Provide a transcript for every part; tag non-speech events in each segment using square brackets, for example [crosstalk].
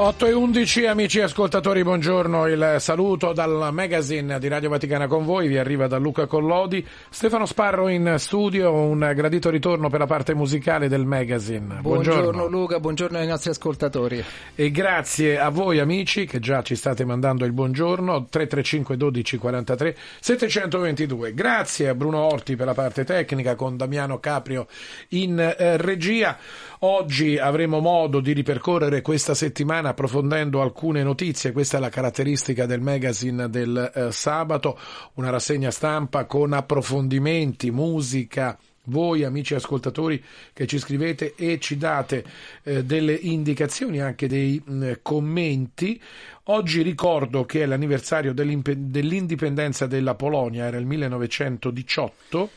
8 e 11 amici ascoltatori, buongiorno, il saluto dal magazine di Radio Vaticana con voi, vi arriva da Luca Collodi, Stefano Sparro in studio, un gradito ritorno per la parte musicale del magazine. Buongiorno, buongiorno Luca, buongiorno ai nostri ascoltatori. E grazie a voi amici che già ci state mandando il buongiorno, 335 12 43 722. Grazie a Bruno Orti per la parte tecnica con Damiano Caprio in eh, regia. Oggi avremo modo di ripercorrere questa settimana approfondendo alcune notizie, questa è la caratteristica del magazine del eh, sabato, una rassegna stampa con approfondimenti, musica, voi amici ascoltatori che ci scrivete e ci date eh, delle indicazioni, anche dei mh, mm, commenti. Oggi ricordo che è l'anniversario dell'indipendenza della Polonia, era il 1918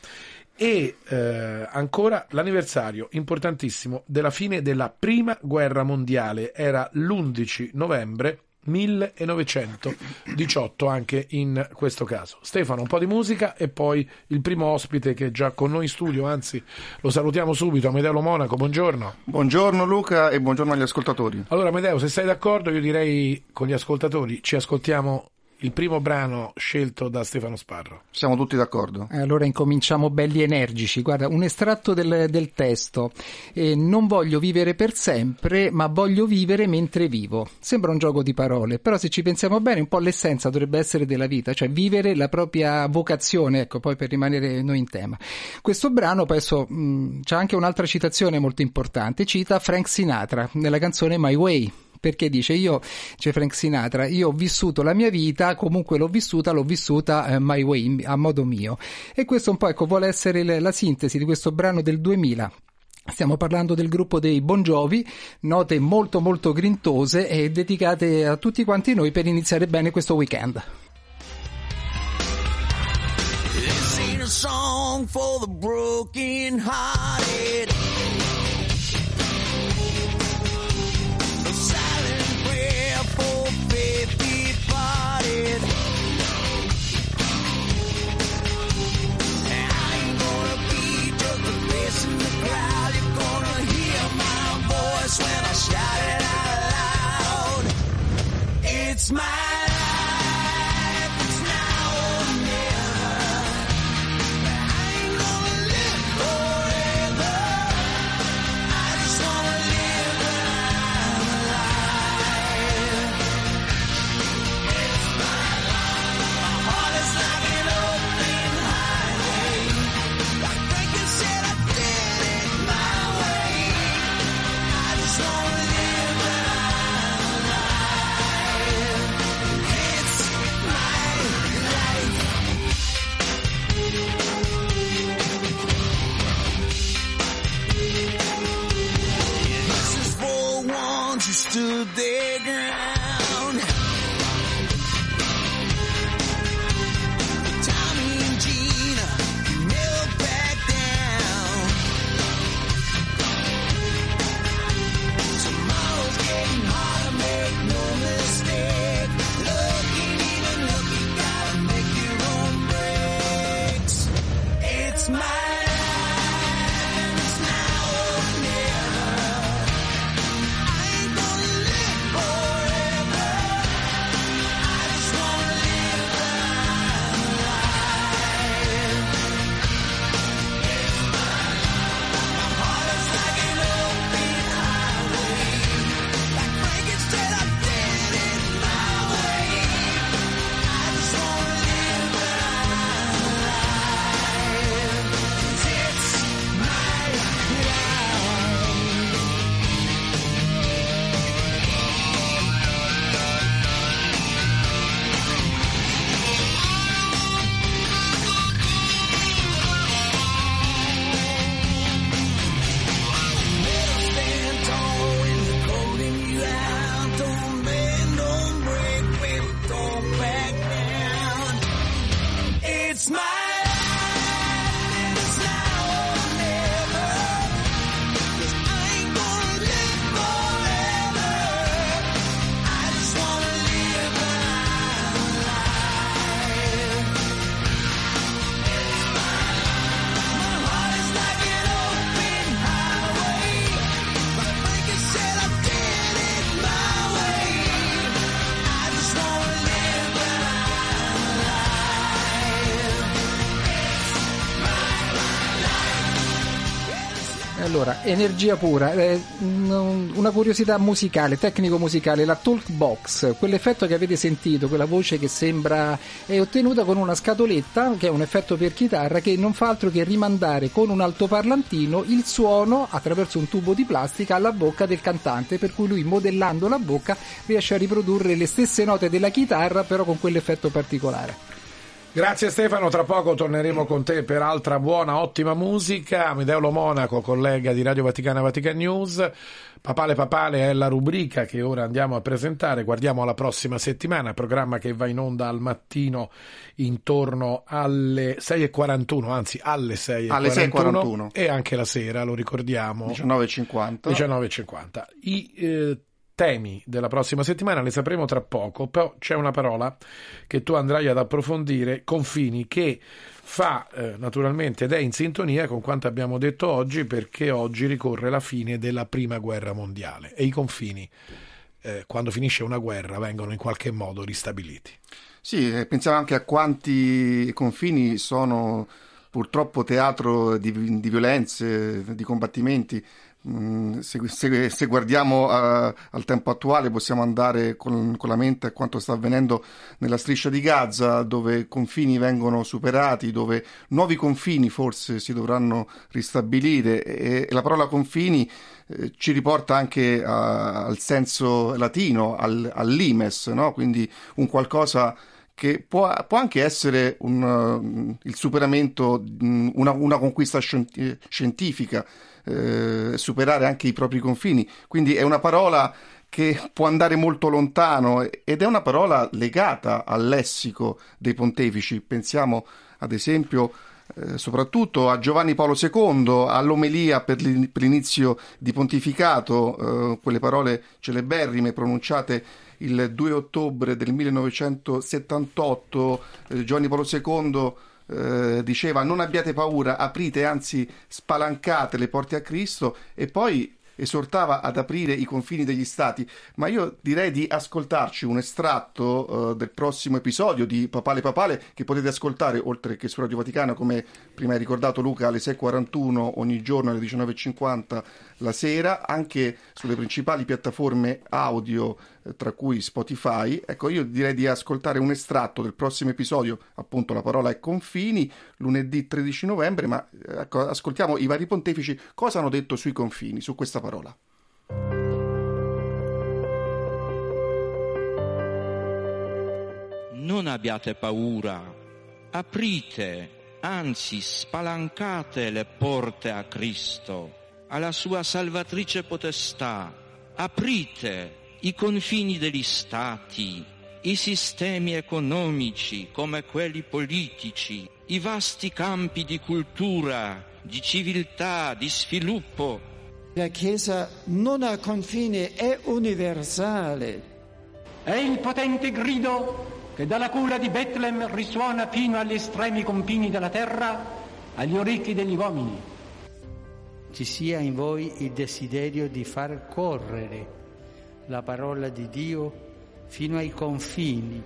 e eh, ancora l'anniversario importantissimo della fine della prima guerra mondiale era l'11 novembre 1918 anche in questo caso. Stefano, un po' di musica e poi il primo ospite che è già con noi in studio, anzi lo salutiamo subito, Amedeo Monaco, buongiorno. Buongiorno Luca e buongiorno agli ascoltatori. Allora Amedeo, se sei d'accordo io direi con gli ascoltatori ci ascoltiamo il primo brano scelto da Stefano Sparro. Siamo tutti d'accordo. Eh, allora incominciamo belli energici. Guarda, un estratto del, del testo. Eh, non voglio vivere per sempre, ma voglio vivere mentre vivo. Sembra un gioco di parole, però se ci pensiamo bene, un po' l'essenza dovrebbe essere della vita, cioè vivere la propria vocazione, ecco, poi per rimanere noi in tema. Questo brano, penso, mh, c'è anche un'altra citazione molto importante, cita Frank Sinatra nella canzone My Way perché dice io, c'è Frank Sinatra, io ho vissuto la mia vita, comunque l'ho vissuta, l'ho vissuta eh, my way, a modo mio. E questo un po' ecco, vuole essere la, sintesi di questo brano del 2000. Stiamo parlando del gruppo dei Bon Jovi, note molto molto grintose e dedicate a tutti quanti noi per iniziare bene questo weekend. This when I shout it out loud. It's my energia pura, eh, una curiosità musicale, tecnico-musicale, la Talkbox, quell'effetto che avete sentito, quella voce che sembra è ottenuta con una scatoletta, che è un effetto per chitarra, che non fa altro che rimandare con un altoparlantino il suono attraverso un tubo di plastica alla bocca del cantante, per cui lui modellando la bocca riesce a riprodurre le stesse note della chitarra, però con quell'effetto particolare. Grazie Stefano, tra poco torneremo con te per altra buona, ottima musica. Amedeo Monaco, collega di Radio Vaticana Vatican News. Papale Papale è la rubrica che ora andiamo a presentare. Guardiamo alla prossima settimana, programma che va in onda al mattino intorno alle 6.41, anzi alle 6.41, alle 6.41. e anche la sera, lo ricordiamo. 19.50. 19.50. I eh, temi della prossima settimana le sapremo tra poco, però c'è una parola che tu andrai ad approfondire, confini, che fa eh, naturalmente ed è in sintonia con quanto abbiamo detto oggi perché oggi ricorre la fine della prima guerra mondiale e i confini eh, quando finisce una guerra vengono in qualche modo ristabiliti. Sì, pensiamo anche a quanti confini sono purtroppo teatro di, di violenze, di combattimenti se, se, se, guardiamo uh, al tempo attuale possiamo andare con, con, la mente a quanto sta avvenendo nella striscia di Gaza dove confini vengono superati, dove nuovi confini forse si dovranno ristabilire e, e la parola confini eh, ci riporta anche a, al senso latino, al, all'imes, no? quindi un qualcosa che può, può anche essere un, uh, il superamento, um, una, una conquista scientifica eh, superare anche i propri confini. Quindi è una parola che può andare molto lontano ed è una parola legata al lessico dei pontefici. Pensiamo ad esempio eh, soprattutto a Giovanni Paolo II, all'omelia per, l'inizio di pontificato, eh, quelle parole celeberrime pronunciate il 2 ottobre del 1978, eh, Giovanni Paolo II eh, diceva non abbiate paura, aprite, anzi spalancate le porte a Cristo e poi esortava ad aprire i confini degli stati, ma io direi di ascoltarci un estratto uh, del prossimo episodio di Papale Papale che potete ascoltare oltre che su Radio Vaticana come prima hai ricordato Luca alle 6.41 ogni giorno alle 19.50 la sera anche sulle principali piattaforme audio tra cui Spotify. Ecco, io direi di ascoltare un estratto del prossimo episodio, appunto la parola è confini, lunedì 13 novembre, ma ecco, ascoltiamo i vari pontefici cosa hanno detto sui confini, su questa parola. Non abbiate paura, aprite, anzi spalancate le porte a Cristo alla sua salvatrice potestà. Aprite i confini degli stati, i sistemi economici come quelli politici, i vasti campi di cultura, di civiltà, di sviluppo. La Chiesa non ha confine, è universale. È il potente grido che dalla culla di Betlem risuona fino agli estremi confini della terra, agli orecchi degli uomini ci sia in voi il desiderio di far correre la parola di Dio fino ai confini.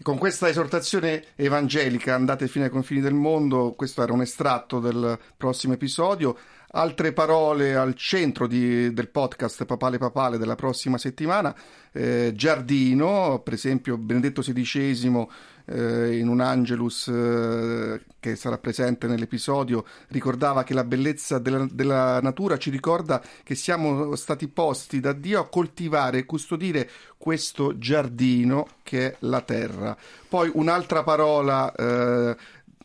Con questa esortazione evangelica andate fino ai confini del mondo, questo era un estratto del prossimo episodio altre parole al centro di, del podcast Papale Papale della prossima settimana. Eh, Giardino, per esempio Benedetto XVI eh, in un Angelus eh, che sarà presente nell'episodio ricordava che la bellezza della, della, natura ci ricorda che siamo stati posti da Dio a coltivare e custodire questo giardino che è la terra. Poi un'altra parola eh,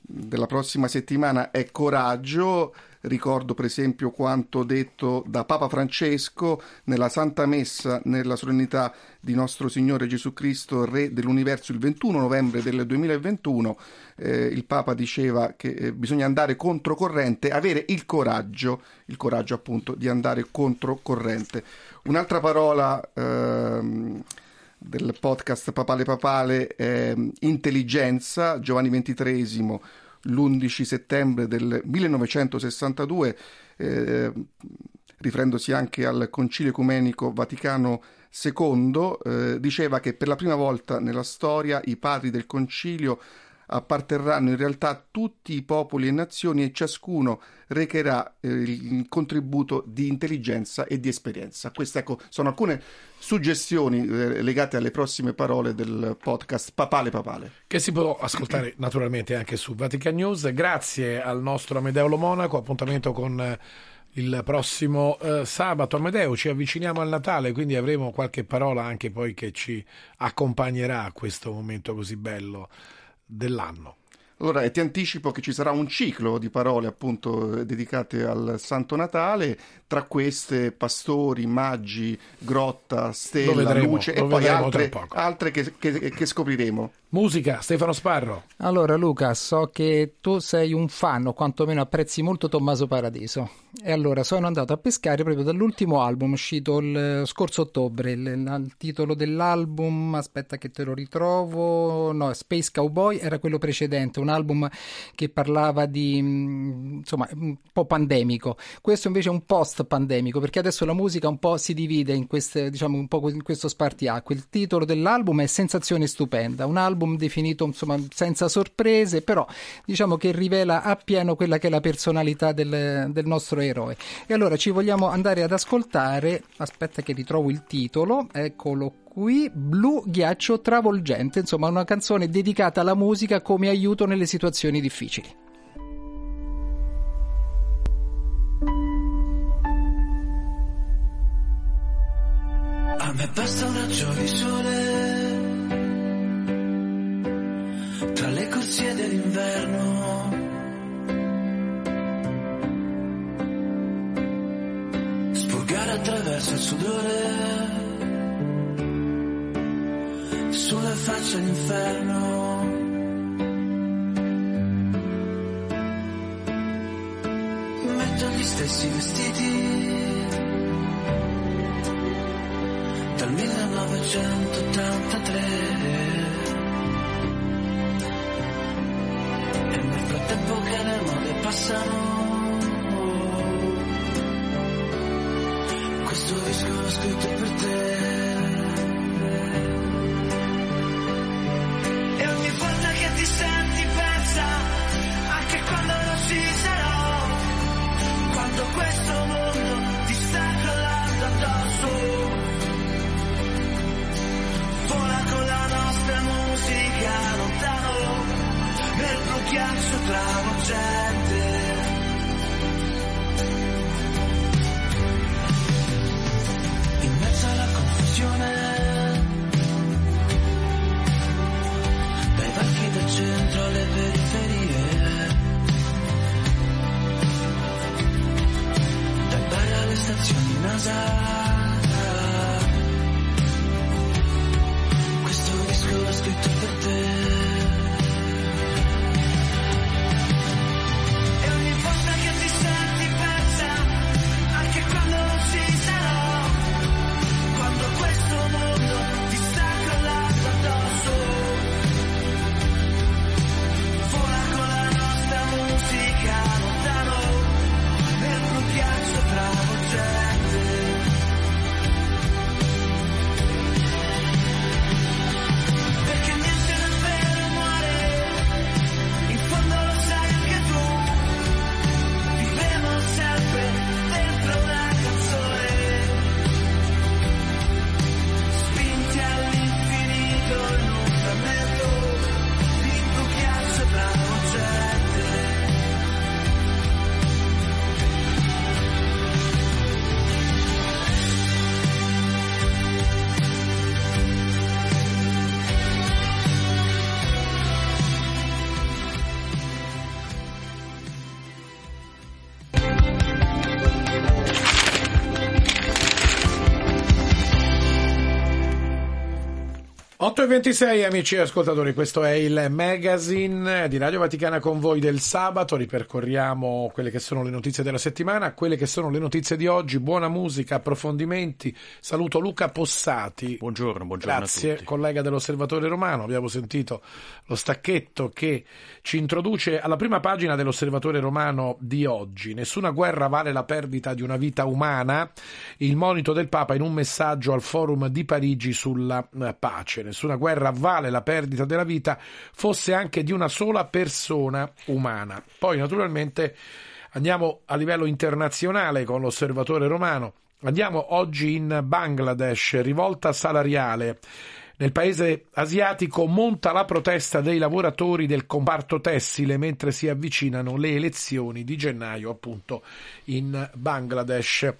della prossima settimana è coraggio. Ricordo per esempio quanto detto da Papa Francesco nella Santa Messa nella solennità di nostro Signore Gesù Cristo, Re dell'Universo, il 21 novembre del 2021. Eh, il Papa diceva che eh, bisogna andare controcorrente, avere il coraggio, il coraggio appunto di andare controcorrente. Un'altra parola. Ehm, del podcast Papale Papale è intelligenza, Giovanni XXIII l'11 settembre del 1962 eh, riferendosi anche al Concilio Ecumenico Vaticano II, eh, diceva che per la prima volta nella storia i padri del Concilio apparterranno in realtà tutti i popoli e nazioni e ciascuno recherà eh, il contributo di intelligenza e di esperienza. Queste ecco, sono alcune suggestioni eh, legate alle prossime parole del podcast Papale Papale. Che si può ascoltare naturalmente anche su Vatican News. Grazie al nostro Amedeo Monaco, appuntamento con eh, il prossimo eh, sabato. Amedeo, ci avviciniamo al Natale, quindi avremo qualche parola anche poi che ci accompagnerà a questo momento così bello dell'anno. Allora, ti anticipo che ci sarà un ciclo di parole appunto dedicate al Santo Natale, tra queste pastori, maggi, grotta, stella, vedremo, luce e poi altre, altre che, che, che scopriremo. Musica, Stefano Sparro. Allora Luca, so che tu sei un fan o quantomeno apprezzi molto Tommaso Paradiso e allora sono andato a pescare proprio dall'ultimo album uscito il scorso ottobre, il, il titolo dell'album, aspetta che te lo ritrovo, no, Space Cowboy era quello precedente, un album che parlava di, mm, insomma, un po' pandemico. Questo invece è un post pandemico perché adesso la musica un po' si divide in, queste, diciamo, un po' in questo spartiacque. Il titolo dell'album è Sensazione stupenda, un album album definito insomma senza sorprese, però diciamo che rivela appieno quella che è la personalità del, del nostro eroe. E allora ci vogliamo andare ad ascoltare, aspetta che ritrovo il titolo, eccolo qui, Blu Ghiaccio Travolgente, insomma una canzone dedicata alla musica come aiuto nelle situazioni difficili. A me basta un raggio di sole dell'inverno. Spurgare attraverso il sudore sulle facce l'inferno. Metto gli stessi vestiti dal 1983. Tempo che le mode passano. Questo disco l'ho scritto per te. Nel blu ghiaccio travolgente. 8.26 amici ascoltatori, questo è il magazine di Radio Vaticana con voi del sabato, ripercorriamo quelle che sono le notizie della settimana, quelle che sono le notizie di oggi, buona musica, approfondimenti, saluto Luca Possati. Buongiorno, buongiorno Grazie, collega dell'Osservatore Romano, abbiamo sentito lo stacchetto che ci introduce alla prima pagina dell'Osservatore Romano di oggi. Nessuna guerra vale la perdita di una vita umana, il monito del Papa in un messaggio al forum di Parigi sulla eh, pace. Nessuna guerra vale la perdita della vita, fosse anche di una sola persona umana. Poi naturalmente andiamo a livello internazionale con l'osservatore romano. Andiamo oggi in Bangladesh, rivolta salariale. Nel paese asiatico monta la protesta dei lavoratori del comparto tessile mentre si avvicinano le elezioni di gennaio appunto in Bangladesh.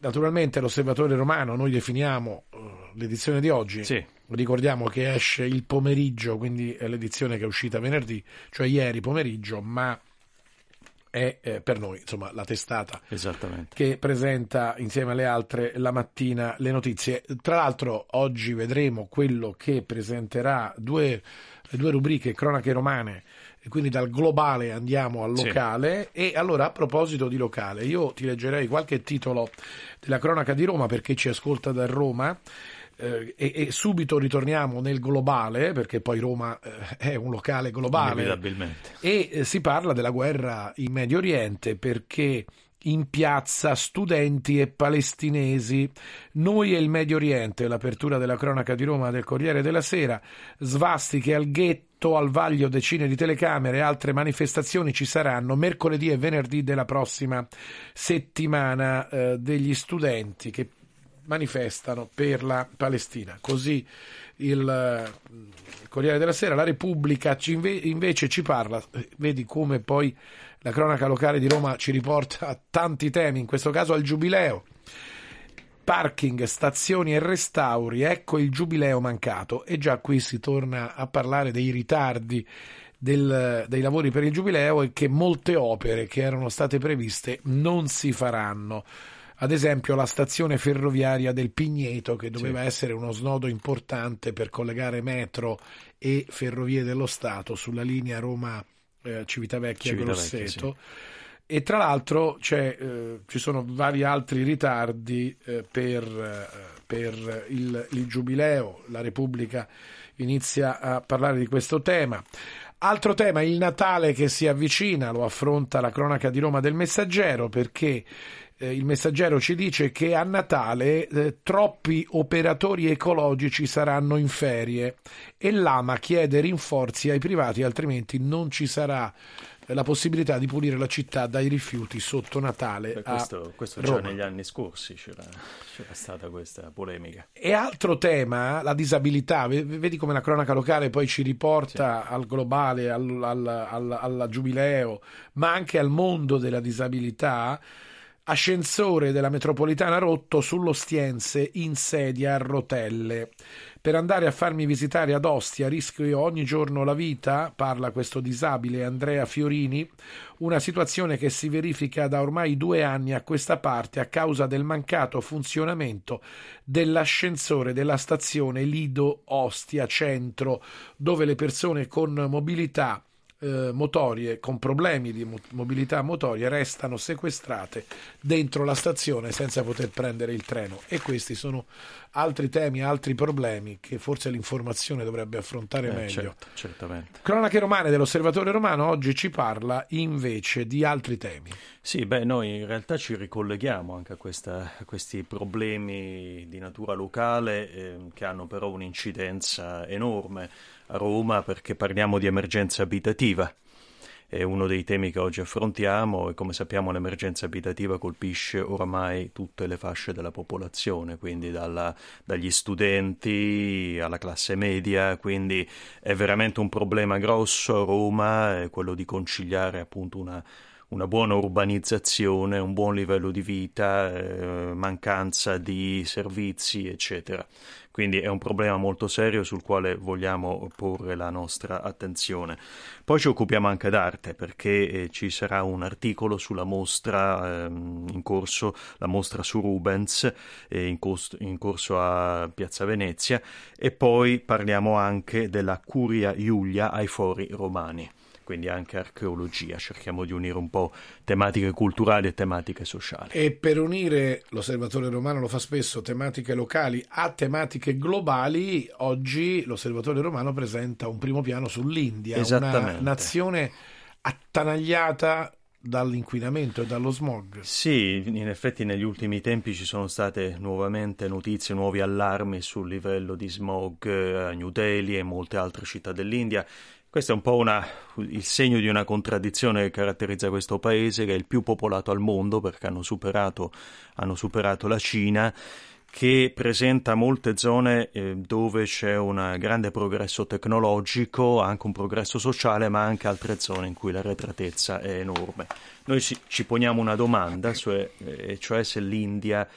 Naturalmente l'osservatore romano noi definiamo uh, l'edizione di oggi. Sì Ricordiamo che esce il pomeriggio, quindi è l'edizione che è uscita venerdì, cioè ieri pomeriggio, ma è eh, per noi insomma la testata che presenta insieme alle altre la mattina le notizie. Tra l'altro oggi vedremo quello che presenterà due, due rubriche cronache romane e quindi dal globale andiamo al locale sì. e allora a proposito di locale io ti leggerei qualche titolo della cronaca di Roma perché ci ascolta da Roma eh, e, e, subito ritorniamo nel globale, perché poi Roma eh, è un locale globale, e eh, si parla della guerra in Medio Oriente perché in piazza studenti e palestinesi. Noi e il Medio Oriente, l'apertura della cronaca di Roma del Corriere della Sera, svastiche al ghetto, al vaglio decine di telecamere, altre manifestazioni ci saranno mercoledì e venerdì della prossima settimana eh, degli studenti che manifestano per la Palestina. Così il eh, Corriere della Sera, la Repubblica ci inve- invece ci parla, eh, vedi come poi la cronaca locale di Roma ci riporta a tanti temi, in questo caso al giubileo. Parking, stazioni e restauri, ecco il giubileo mancato e già qui si torna a parlare dei ritardi del, dei lavori per il giubileo e che molte opere che erano state previste non si faranno ad esempio la stazione ferroviaria del Pigneto che doveva sì. essere uno snodo importante per collegare metro e ferrovie dello Stato sulla linea Roma eh, Civitavecchia Grosseto. Sì. E tra l'altro eh, ci sono vari altri ritardi eh, per, eh, per il, il Giubileo, la Repubblica inizia a parlare di questo tema. Altro tema, il Natale che si avvicina, lo affronta la cronaca di Roma del Messaggero perché eh, il messaggero ci dice che a Natale eh, troppi operatori ecologici saranno in ferie e l'AMA chiede rinforzi ai privati, altrimenti non ci sarà eh, la possibilità di pulire la città dai rifiuti sotto Natale. Beh, questo, questo già negli anni scorsi c'era, c'era, stata questa polemica. E altro tema, la disabilità. Vedi come la cronaca locale poi ci riporta sì. al globale, al, al, al, al giubileo, ma anche al mondo della disabilità ascensore della metropolitana rotto sull'Ostiense in sedia a rotelle. Per andare a farmi visitare ad Ostia rischio ogni giorno la vita, parla questo disabile Andrea Fiorini, una situazione che si verifica da ormai due anni a questa parte a causa del mancato funzionamento dell'ascensore della stazione Lido Ostia Centro, dove le persone con mobilità eh, motorie con problemi di mobilità motoria restano sequestrate dentro la stazione senza poter prendere il treno e questi sono altri temi, altri problemi che forse l'informazione dovrebbe affrontare eh, meglio. Certo, certamente. Cronache romane dell'Osservatore Romano oggi ci parla invece di altri temi. Sì, beh, noi in realtà ci ricolleghiamo anche a, questa, a questi problemi di natura locale eh, che hanno però un'incidenza enorme Roma perché parliamo di emergenza abitativa. È uno dei temi che oggi affrontiamo e come sappiamo l'emergenza abitativa colpisce oramai tutte le fasce della popolazione, quindi dalla, dagli studenti alla classe media, quindi è veramente un problema grosso a Roma, è quello di conciliare appunto una una buona urbanizzazione, un buon livello di vita, eh, mancanza di servizi, eccetera. Quindi è un problema molto serio sul quale vogliamo porre la nostra attenzione. Poi ci occupiamo anche d'arte perché eh, ci sarà un articolo sulla mostra ehm, in corso, la mostra su Rubens eh, in, cost- in corso a Piazza Venezia e poi parliamo anche della Curia Iulia ai Fori Romani quindi anche archeologia, cerchiamo di unire un po' tematiche culturali e tematiche sociali. E per unire, l'osservatore romano lo fa spesso, tematiche locali a tematiche globali, oggi l'osservatore romano presenta un primo piano sull'India, una nazione attanagliata dall'inquinamento e dallo smog. Sì, in effetti negli ultimi tempi ci sono state nuovamente notizie, nuovi allarmi sul livello di smog a New Delhi e molte altre città dell'India questo è un po' una, il segno di una contraddizione che caratterizza questo paese, che è il più popolato al mondo perché hanno superato, hanno superato la Cina, che presenta molte zone eh, dove c'è un grande progresso tecnologico, anche un progresso sociale, ma anche altre zone in cui l'arretratezza è enorme. Noi ci, ci poniamo una domanda, cioè, eh, cioè se l'India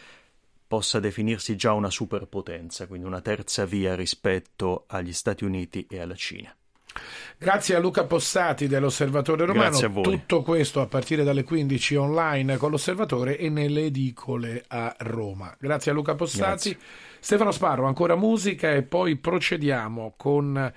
possa definirsi già una superpotenza, quindi una terza via rispetto agli Stati Uniti e alla Cina. Grazie a Luca Possati dell'Osservatore Romano. Tutto questo a partire dalle 15 online con l'Osservatore e nelle edicole a Roma. Grazie a Luca Possati. Grazie. Stefano Sparro, ancora musica e poi procediamo con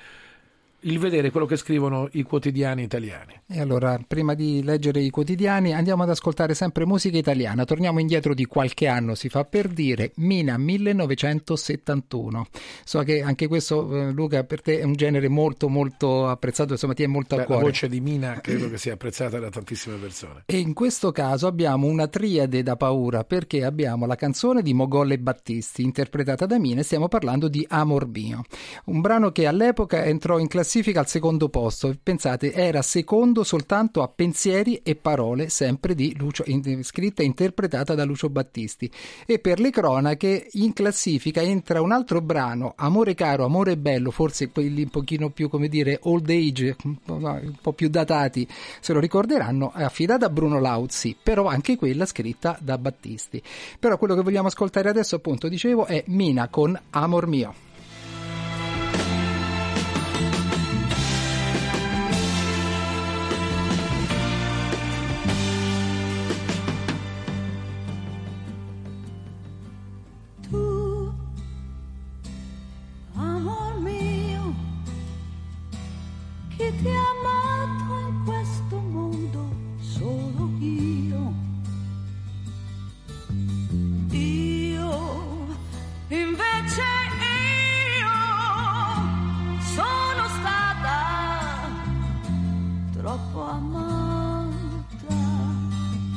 il vedere quello che scrivono i quotidiani italiani. E allora, prima di leggere i quotidiani, andiamo ad ascoltare sempre musica italiana. Torniamo indietro di qualche anno, si fa per dire, Mina 1971. So che anche questo, eh, Luca, per te è un genere molto, molto apprezzato, insomma, ti è molto Beh, a cuore. La voce di Mina [clears throat] credo che sia apprezzata da tantissime persone. E in questo caso abbiamo una triade da paura, perché abbiamo la canzone di Mogolle Battisti, interpretata da Mina, e stiamo parlando di Amor mio. Un brano che all'epoca entrò in classifica classifica al secondo posto. Pensate, era secondo soltanto a pensieri e parole, sempre di Lucio, in, scritta e interpretata da Lucio Battisti. E per le cronache, in classifica entra un altro brano, Amore caro, amore bello, forse quelli un pochino più, come dire, old age, un po' più datati, se lo ricorderanno, è affidata a Bruno Lauzi, però anche quella scritta da Battisti. Però quello che vogliamo ascoltare adesso, appunto, dicevo, è Mina con Amor mio. troppo amata,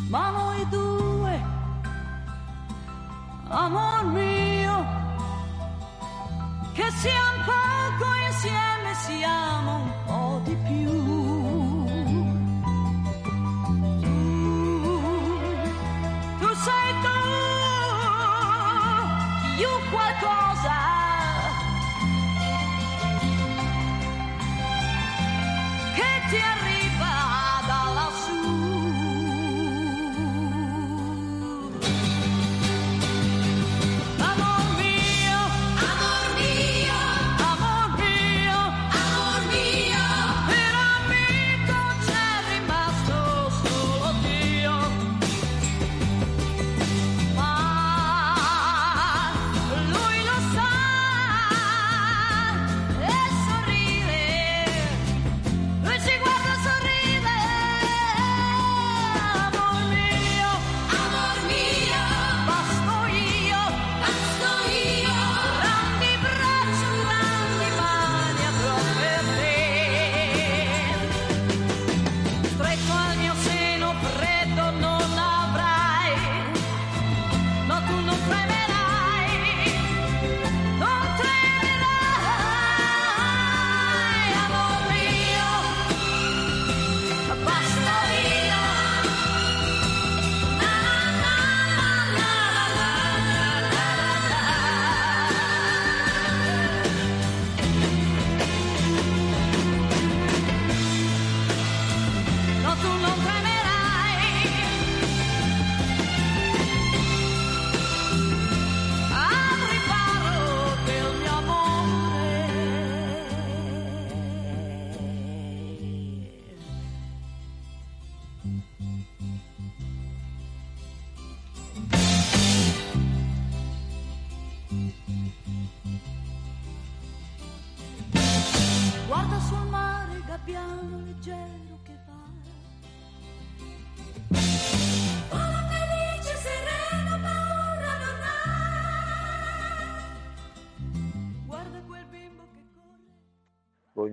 ma noi due, amor mio, che siamo poco insieme, siamo un po' di più. Tu, tu sei tu, qualcosa.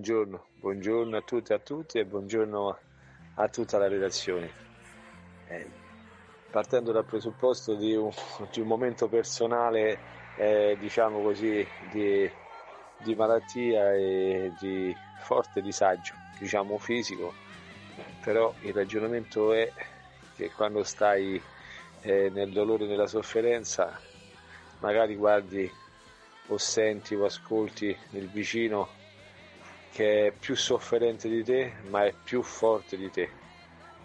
Buongiorno, buongiorno a tutti e a tutti e buongiorno a tutta la redazione. Eh, partendo dal presupposto di un, di un momento personale, eh, diciamo così, di, di malattia e di forte disagio, diciamo fisico, però il ragionamento è che quando stai eh, nel dolore e nella sofferenza, magari guardi o senti o ascolti il vicino che è più sofferente di te ma è più forte di te.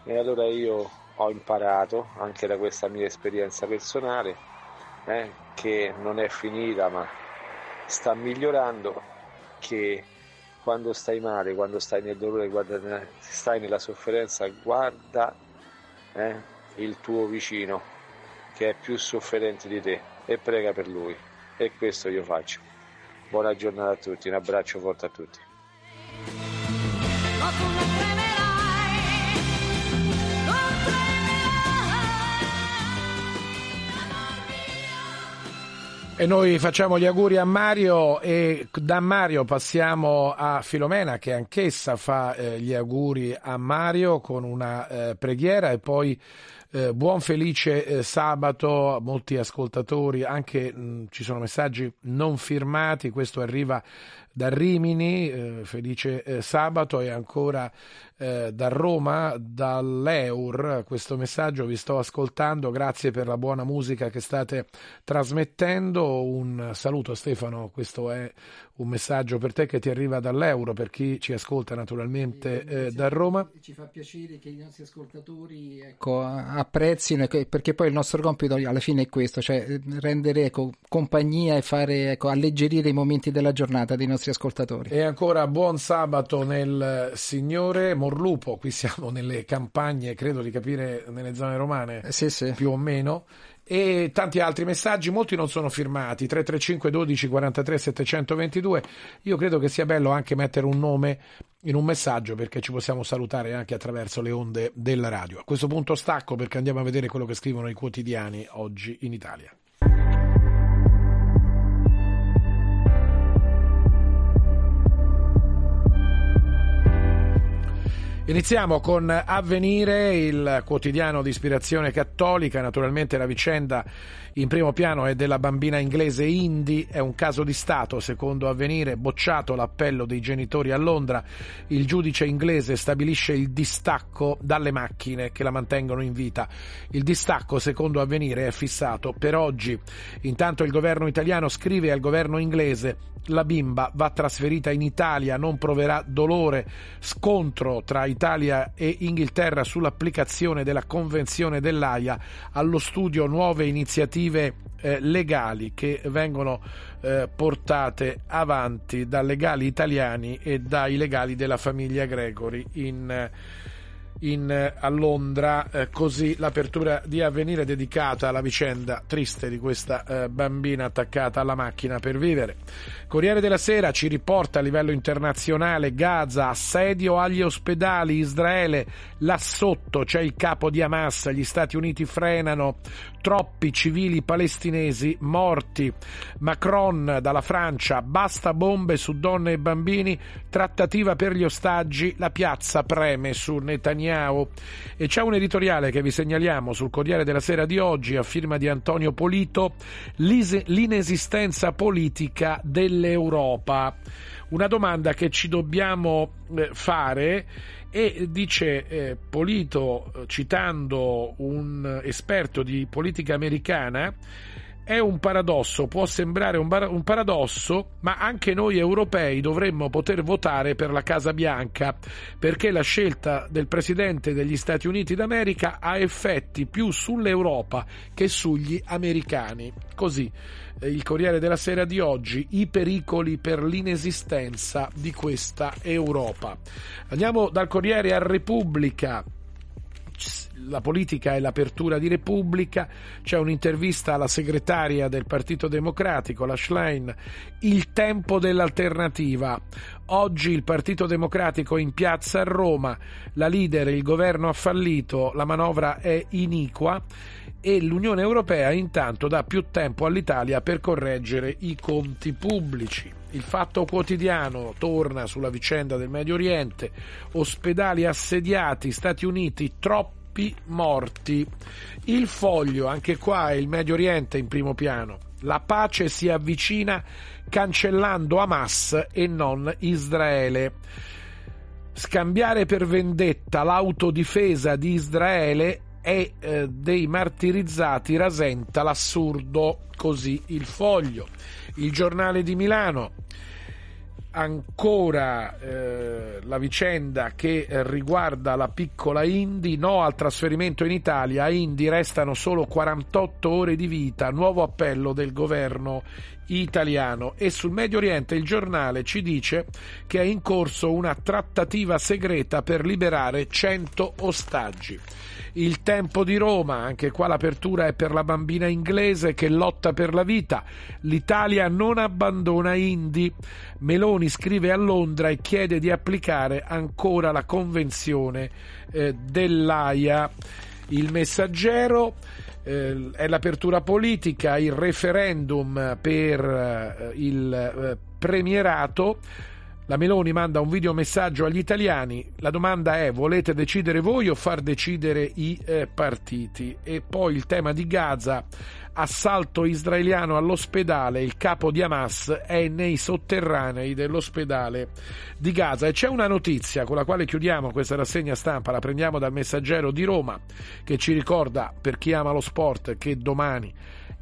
E allora io ho imparato anche da questa mia esperienza personale eh, che non è finita ma sta migliorando che quando stai male, quando stai nel dolore, guarda, stai nella sofferenza, guarda eh, il tuo vicino che è più sofferente di te e prega per lui. E questo io faccio. Buona giornata a tutti, un abbraccio forte a tutti. E noi facciamo gli auguri a Mario e da Mario passiamo a Filomena che anch'essa fa eh, gli auguri a Mario con una eh, preghiera. E poi eh, buon felice sabato a molti ascoltatori, anche mh, ci sono messaggi non firmati, questo arriva da Rimini, eh, felice eh, sabato e ancora eh, da Roma, dall'Eur, questo messaggio vi sto ascoltando, grazie per la buona musica che state trasmettendo, un saluto Stefano, questo è un messaggio per te che ti arriva dall'Euro, per chi ci ascolta naturalmente eh, da Roma. Ci fa piacere che i nostri ascoltatori ecco, apprezzino, perché poi il nostro compito alla fine è questo, cioè rendere ecco, compagnia e fare ecco, alleggerire i momenti della giornata dei nostri ascoltatori. E ancora buon sabato nel Signore Morlupo, qui siamo nelle campagne, credo di capire, nelle zone romane, sì, sì. più o meno e tanti altri messaggi, molti non sono firmati, 335 12 43 722. Io credo che sia bello anche mettere un nome in un messaggio perché ci possiamo salutare anche attraverso le onde della radio. A questo punto stacco perché andiamo a vedere quello che scrivono i quotidiani oggi in Italia. Iniziamo con Avvenire, il quotidiano di ispirazione cattolica, naturalmente la vicenda in primo piano è della bambina inglese Indy, è un caso di Stato, secondo Avvenire, bocciato l'appello dei genitori a Londra, il giudice inglese stabilisce il distacco dalle macchine che la mantengono in vita. Il distacco, secondo Avvenire, è fissato per oggi. Intanto il governo italiano scrive al governo inglese la bimba va trasferita in Italia, non proverà dolore, scontro tra Italia e Inghilterra sull'applicazione della Convenzione dell'AIA, allo studio nuove iniziative eh, legali che vengono eh, portate avanti da legali italiani e dai legali della famiglia Gregory in in, a Londra, eh, così l'apertura di avvenire dedicata alla vicenda triste di questa eh, bambina attaccata alla macchina per vivere. Corriere della Sera ci riporta a livello internazionale Gaza, assedio agli ospedali, Israele, là sotto c'è il capo di Hamas, gli Stati Uniti frenano, troppi civili palestinesi morti, Macron dalla Francia, basta bombe su donne e bambini, trattativa per gli ostaggi, la piazza preme su Netanyahu e c'è un editoriale che vi segnaliamo sul Corriere della Sera di oggi a firma di Antonio Polito, l'inesistenza politica dell'Europa. Una domanda che ci dobbiamo eh, fare e dice eh, Polito, citando un esperto di politica americana, è un paradosso, può sembrare un, bar- un, paradosso, ma anche noi europei dovremmo poter votare per la Casa Bianca, perché la scelta del Presidente degli Stati Uniti d'America ha effetti più sull'Europa che sugli americani. Così eh, il Corriere della Sera di oggi, i pericoli per l'inesistenza di questa Europa. Andiamo dal Corriere a Repubblica la politica e l'apertura di Repubblica, c'è un'intervista alla segretaria del Partito Democratico, la Schlein, il tempo dell'alternativa. Oggi il Partito Democratico è in piazza a Roma, la leader, il governo ha fallito, la manovra è iniqua e l'Unione Europea intanto dà più tempo all'Italia per correggere i conti pubblici. Il fatto quotidiano torna sulla vicenda del Medio Oriente, ospedali assediati, Stati Uniti troppi morti. Il foglio, anche qua è il Medio Oriente in primo piano. La pace si avvicina cancellando Hamas e non Israele. Scambiare per vendetta l'autodifesa di Israele e eh, dei martirizzati rasenta l'assurdo, così il foglio. Il giornale di Milano, ancora eh, la vicenda che riguarda la piccola Indy, no al trasferimento in Italia, a Indy restano solo 48 ore di vita, nuovo appello del governo italiano e sul Medio Oriente il giornale ci dice che è in corso una trattativa segreta per liberare 100 ostaggi. Il tempo di Roma, anche qua l'apertura è per la bambina inglese che lotta per la vita. L'Italia non abbandona Indy. Meloni scrive a Londra e chiede di applicare ancora la convenzione eh, dell'AIA. Il messaggero eh, è l'apertura politica, il referendum per eh, il eh, premierato. La Meloni manda un videomessaggio agli italiani, la domanda è volete decidere voi o far decidere i eh, partiti? E poi il tema di Gaza, assalto israeliano all'ospedale, il capo di Hamas è nei sotterranei dell'ospedale di Gaza. E c'è una notizia con la quale chiudiamo questa rassegna stampa, la prendiamo dal messaggero di Roma che ci ricorda per chi ama lo sport che domani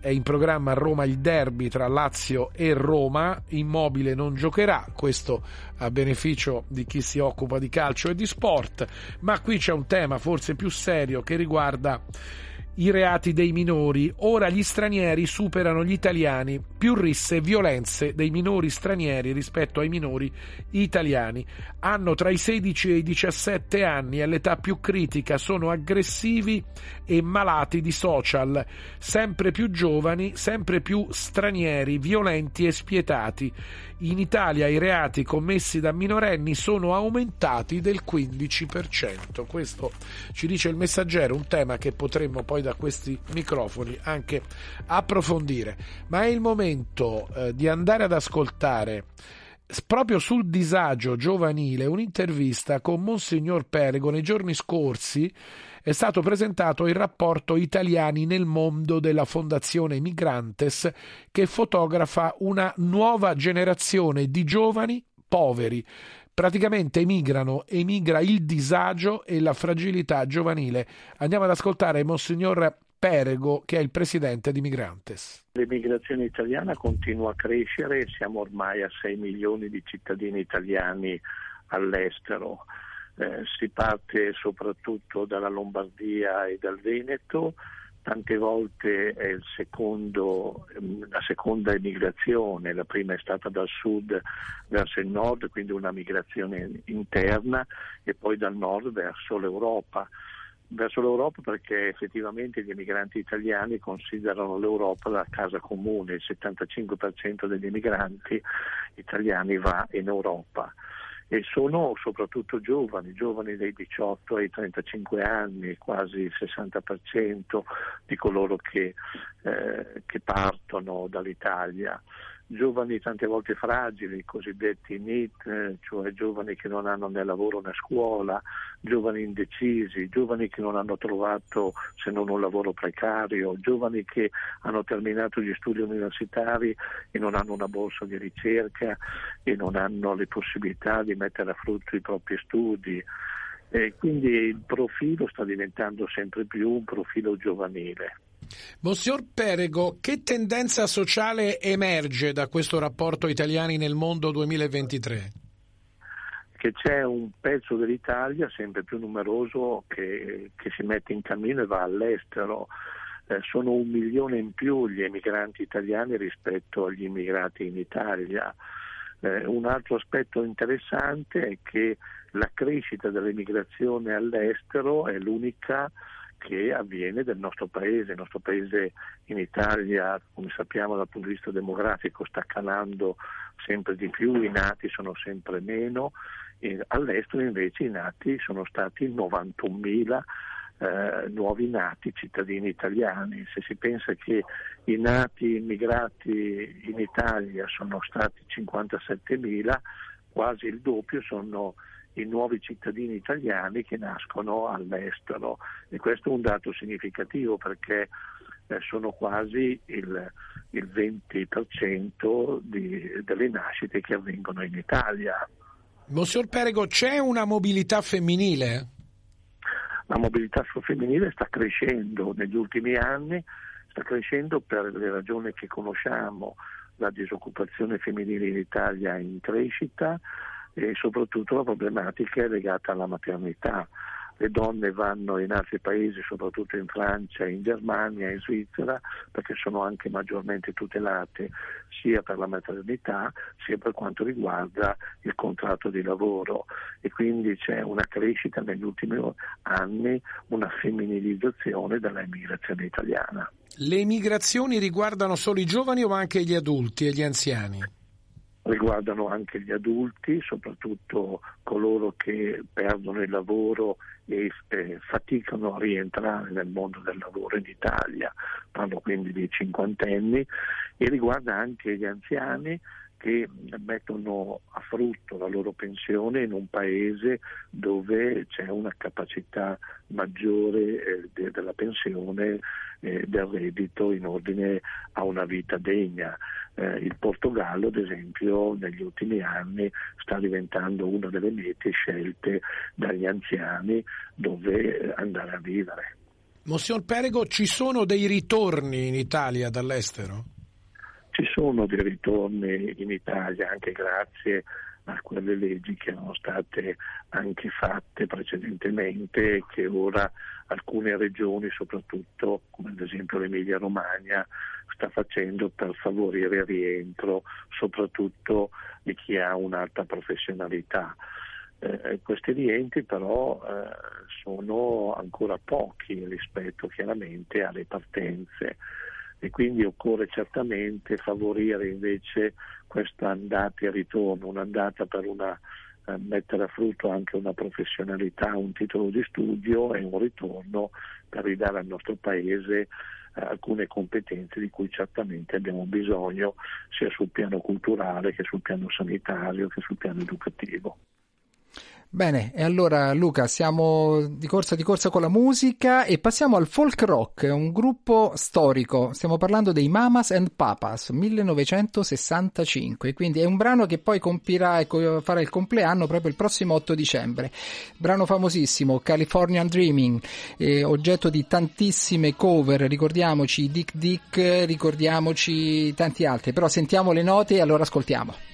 è in programma a Roma il derby tra Lazio e Roma, Immobile non giocherà, questo a beneficio di chi si occupa di calcio e di sport, ma qui c'è un tema forse più serio che riguarda i reati dei minori. Ora gli stranieri superano gli italiani, più risse e violenze dei minori stranieri rispetto ai minori italiani. Hanno tra i 16 e i 17 anni, all'età più critica, sono aggressivi e malati di social, sempre più giovani, sempre più stranieri, violenti e spietati. In Italia i reati commessi da minorenni sono aumentati del 15%. Questo ci dice il messaggero, un tema che potremmo poi da questi microfoni anche approfondire. Ma è il momento eh, di andare ad ascoltare proprio sul disagio giovanile un'intervista con Monsignor Perego nei giorni scorsi è stato presentato il rapporto Italiani nel mondo della Fondazione Migrantes che fotografa una nuova generazione di giovani poveri. Praticamente emigrano, emigra il disagio e la fragilità giovanile. Andiamo ad ascoltare Monsignor Perego, che è il presidente di Migrantes. L'emigrazione italiana continua a crescere, siamo ormai a 6 milioni di cittadini italiani all'estero. Eh, si parte soprattutto dalla Lombardia e dal Veneto, tante volte è secondo, la seconda emigrazione, la prima è stata dal sud verso il nord, quindi una migrazione interna e poi dal nord verso l'Europa. Verso l'Europa perché effettivamente gli emigranti italiani considerano l'Europa la casa comune, il 75% degli emigranti italiani va in Europa e sono soprattutto giovani, giovani dai 18 ai 35 anni, quasi il 60% di coloro che, eh, che partono dall'Italia giovani tante volte fragili, i cosiddetti NIT, cioè giovani che non hanno né lavoro né scuola, giovani indecisi, giovani che non hanno trovato se non un lavoro precario, giovani che hanno terminato gli studi universitari e non hanno una borsa di ricerca e non hanno le possibilità di mettere a frutto i propri studi. E quindi il profilo sta diventando sempre più un profilo giovanile. Monsignor Perego, che tendenza sociale emerge da questo rapporto Italiani nel mondo 2023? Che c'è un pezzo dell'Italia sempre più numeroso che, che si mette in cammino e va all'estero. Eh, sono un milione in più gli emigranti italiani rispetto agli immigrati in Italia. Eh, un altro aspetto interessante è che la crescita dell'emigrazione all'estero è l'unica che avviene del nostro paese. Il nostro paese in Italia, come sappiamo dal punto di vista demografico, sta calando sempre di più, i nati sono sempre meno, all'estero invece i nati sono stati 91.000 eh, nuovi nati cittadini italiani. Se si pensa che i nati immigrati in Italia sono stati 57.000, quasi il doppio sono i nuovi cittadini italiani che nascono all'estero e questo è un dato significativo perché eh, sono quasi il, il 20% di, delle nascite che avvengono in Italia. Monsignor Perego, c'è una mobilità femminile? La mobilità femminile sta crescendo negli ultimi anni, sta crescendo per le ragioni che conosciamo, la disoccupazione femminile in Italia è in crescita e soprattutto la problematica è legata alla maternità le donne vanno in altri paesi, soprattutto in Francia, in Germania, in Svizzera, perché sono anche maggiormente tutelate sia per la maternità sia per quanto riguarda il contratto di lavoro e quindi c'è una crescita negli ultimi anni, una femminilizzazione dell'immigrazione italiana. Le migrazioni riguardano solo i giovani o anche gli adulti e gli anziani? Riguardano anche gli adulti, soprattutto coloro che perdono il lavoro e eh, faticano a rientrare nel mondo del lavoro in Italia, parlo quindi di cinquantenni, e riguarda anche gli anziani che mettono a frutto la loro pensione in un paese dove c'è una capacità maggiore eh, de- della pensione eh, del reddito in ordine a una vita degna. Eh, il Portogallo, ad esempio, negli ultimi anni sta diventando una delle mete scelte dagli anziani dove eh, andare a vivere. Monsignor Perego, ci sono dei ritorni in Italia dall'estero? Ci sono dei ritorni in Italia anche grazie a quelle leggi che erano state anche fatte precedentemente e che ora alcune regioni, soprattutto come ad esempio l'Emilia Romagna, sta facendo per favorire il rientro soprattutto di chi ha un'alta professionalità. Eh, questi rientri però eh, sono ancora pochi rispetto chiaramente alle partenze e quindi occorre certamente favorire invece questa andata e ritorno, un'andata per una, eh, mettere a frutto anche una professionalità, un titolo di studio e un ritorno per ridare al nostro Paese eh, alcune competenze di cui certamente abbiamo bisogno sia sul piano culturale che sul piano sanitario che sul piano educativo. Bene, e allora Luca, siamo di corsa di corsa con la musica e passiamo al folk rock, un gruppo storico. Stiamo parlando dei Mamas and Papas 1965, quindi è un brano che poi compirà e farà il compleanno proprio il prossimo 8 dicembre. Brano famosissimo, Californian Dreaming, eh, oggetto di tantissime cover, ricordiamoci Dick Dick, ricordiamoci tanti altri, però sentiamo le note e allora ascoltiamo.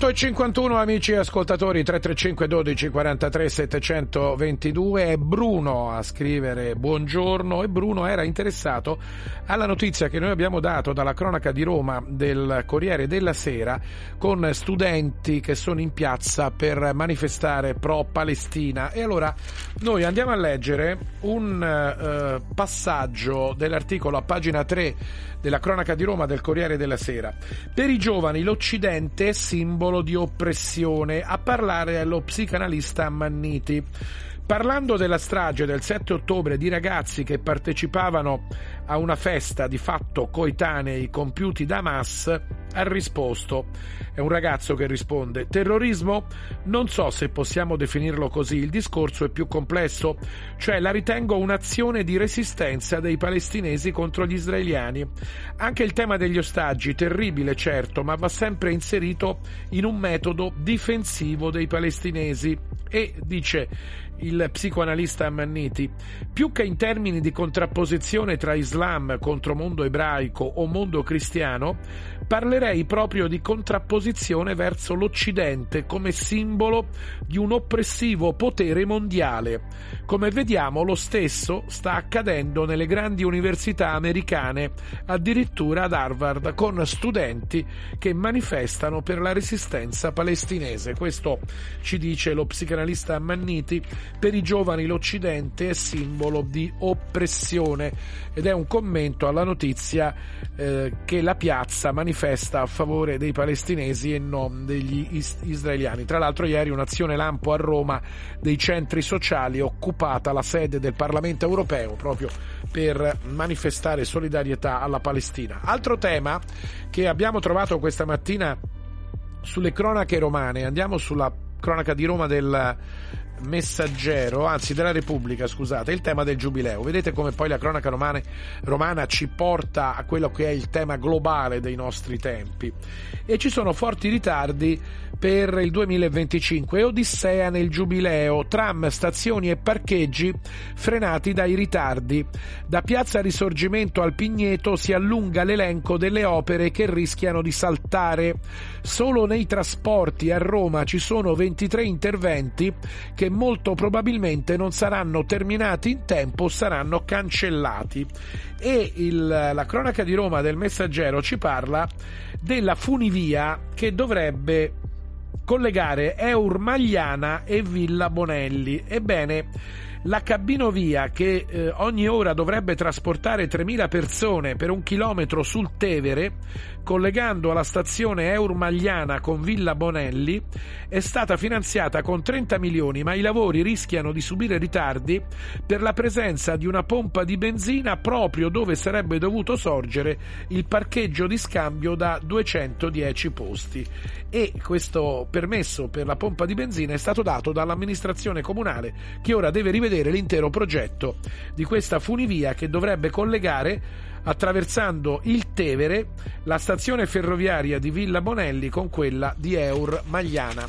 8.51 amici ascoltatori 335 12 43 722 è Bruno a scrivere buongiorno e Bruno era interessato alla notizia che noi abbiamo dato dalla cronaca di Roma del Corriere della Sera con studenti che sono in piazza per manifestare pro Palestina e allora noi andiamo a leggere un eh, passaggio dell'articolo a pagina 3 della cronaca di Roma del Corriere della Sera. Per i giovani l'Occidente è simbolo di oppressione, a parlare è lo psicanalista Manniti. Parlando della strage del 7 ottobre di ragazzi che partecipavano a una festa di fatto coetanei compiuti da Hamas, ha risposto, è un ragazzo che risponde, terrorismo? Non so se possiamo definirlo così, il discorso è più complesso, cioè la ritengo un'azione di resistenza dei palestinesi contro gli israeliani. Anche il tema degli ostaggi, terribile certo, ma va sempre inserito in un metodo difensivo dei palestinesi e dice il psicoanalista Ammanniti, più che in termini di contrapposizione tra Islam contro mondo ebraico o mondo cristiano, parlerei proprio di contrapposizione verso l'Occidente come simbolo di un oppressivo potere mondiale. Come vediamo lo stesso sta accadendo nelle grandi università americane, addirittura ad Harvard, con studenti che manifestano per la resistenza palestinese. Questo ci dice lo psicanalista Ammanniti per i giovani l'Occidente è simbolo di oppressione ed è un commento alla notizia eh, che la piazza manifesta a favore dei palestinesi e non degli is- israeliani. Tra l'altro ieri un'azione lampo a Roma dei centri sociali occupata la sede del Parlamento europeo proprio per manifestare solidarietà alla Palestina. Altro tema che abbiamo trovato questa mattina sulle cronache romane, andiamo sulla cronaca di Roma del Messaggero, anzi della Repubblica, scusate, il tema del Giubileo. Vedete come poi la cronaca romane, romana ci porta a quello che è il tema globale dei nostri tempi. E ci sono forti ritardi per il 2025 Odissea nel Giubileo, tram, stazioni e parcheggi frenati dai ritardi. Da Piazza Risorgimento al Pigneto si allunga l'elenco delle opere che rischiano di saltare. Solo nei trasporti a Roma ci sono 23 interventi che molto probabilmente non saranno terminati in tempo o saranno cancellati. E il, la cronaca di Roma del Messaggero ci parla della funivia che dovrebbe collegare Eur Magliana e Villa Bonelli. Ebbene, la cabinovia che eh, ogni ora dovrebbe trasportare 3.000 persone per un chilometro sul Tevere, collegando la stazione Eurmagliana con Villa Bonelli, è stata finanziata con 30 milioni, ma i lavori rischiano di subire ritardi per la presenza di una pompa di benzina proprio dove sarebbe dovuto sorgere il parcheggio di scambio da 210 posti. E questo permesso per la pompa di benzina è stato dato dall'amministrazione comunale che ora deve rivedere l'intero progetto di questa funivia che dovrebbe collegare attraversando il Tevere, la stazione ferroviaria di Villa Bonelli con quella di Eur Magliana.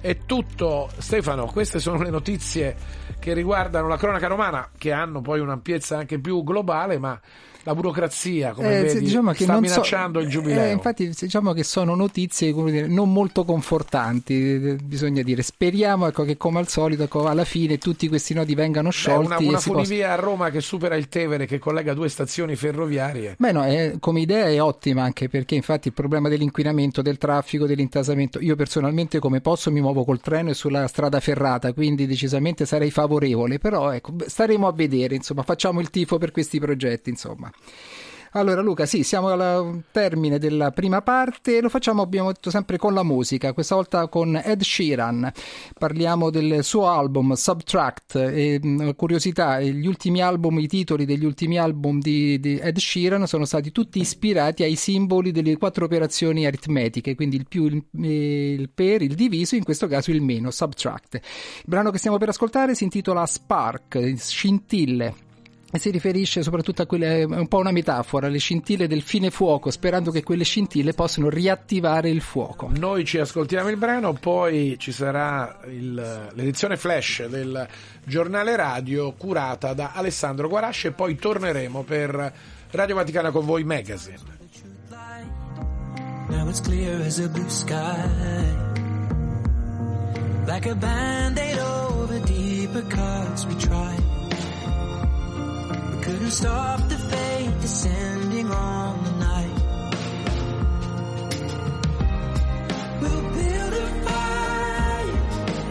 È tutto, Stefano, queste sono le notizie che riguardano la cronaca romana, che hanno poi un'ampiezza anche più globale, ma la burocrazia, come Eh, vedi, diciamo che sta non so- minacciando il giubileo. Eh, infatti, diciamo che sono notizie dire, non molto confortanti, eh, bisogna dire. Speriamo ecco, che, come al solito, ecco, alla fine tutti questi nodi vengano Beh, sciolti. una, una e si possa- funivia a Roma che supera il Tevere, che collega due stazioni ferroviarie. Beh, no, è- come idea è ottima anche perché infatti il problema dell'inquinamento, del traffico, dell'intasamento, io personalmente come posso mi muovo col treno e sulla strada ferrata, quindi decisamente sarei favorevole, però ecco, beh, staremo a vedere, insomma, facciamo il tifo per questi progetti, insomma. Allora Luca, sì, siamo al termine della prima parte, lo facciamo abbiamo detto sempre con la musica, questa volta con Ed Sheeran. Parliamo del suo album Subtract e mh, curiosità, gli ultimi album, i titoli degli ultimi album di, di Ed Sheeran sono stati tutti ispirati ai simboli delle quattro operazioni aritmetiche, quindi il più, il, il per, il diviso, in questo caso il meno, Subtract. Il brano che stiamo per ascoltare si intitola Spark, scintille si riferisce soprattutto a quelle, è un po' una metafora, le scintille del fine fuoco, sperando che quelle scintille possano riattivare il fuoco. Noi ci ascoltiamo il brano, poi ci sarà il- l'edizione flash del giornale radio curata da Alessandro Guarasci e poi torneremo per Radio Vaticana con voi Magazine. Now it's clear as a blue sky. Like a band-aid over deeper cuts we tried. Couldn't stop the fate descending on the night. We'll build a fire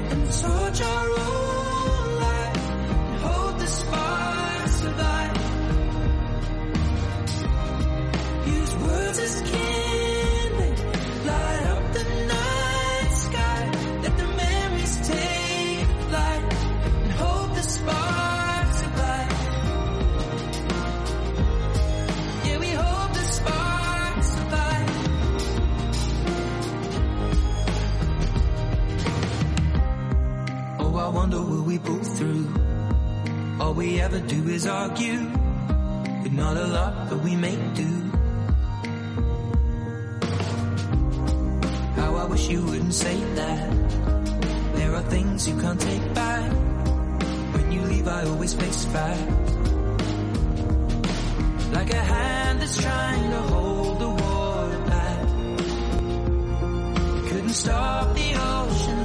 and torch our own light and hope the spark survive. Use words as Oh, I wonder will we pull through? All we ever do is argue. With not a lot, but we make do. How I wish you wouldn't say that. There are things you can't take back. When you leave, I always face facts. Like a hand that's trying to hold the water back. Couldn't stop the ocean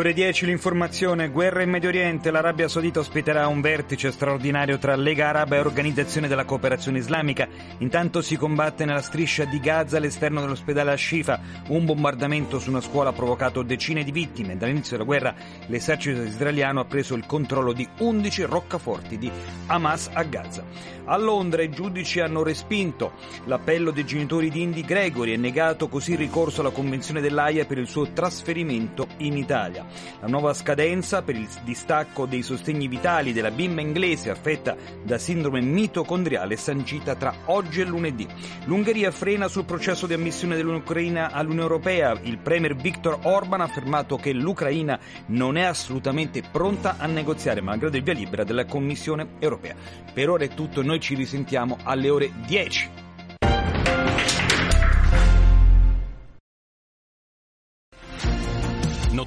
ore 10 l'informazione, guerra in Medio Oriente, l'Arabia Saudita ospiterà un vertice straordinario tra Lega Araba e Organizzazione della Cooperazione Islamica. Intanto si combatte nella striscia di Gaza all'esterno dell'ospedale Al-Shifa. Un bombardamento su una scuola ha provocato decine di vittime. Dall'inizio della guerra l'esercito israeliano ha preso il controllo di 11 roccaforti di Hamas a Gaza. A Londra i giudici hanno respinto l'appello dei genitori di Indy Gregory e negato così il ricorso alla Convenzione dell'AIA per il suo trasferimento in Italia. La nuova scadenza per il distacco dei sostegni vitali della bimba inglese affetta da sindrome mitocondriale è sancita tra oggi e lunedì. L'Ungheria frena sul processo di ammissione dell'Ucraina all'Unione Europea. Il premier Viktor Orban ha affermato che l'Ucraina non è assolutamente pronta a negoziare malgrado il via libera della Commissione Europea. Per ora è tutto, noi ci risentiamo alle ore 10.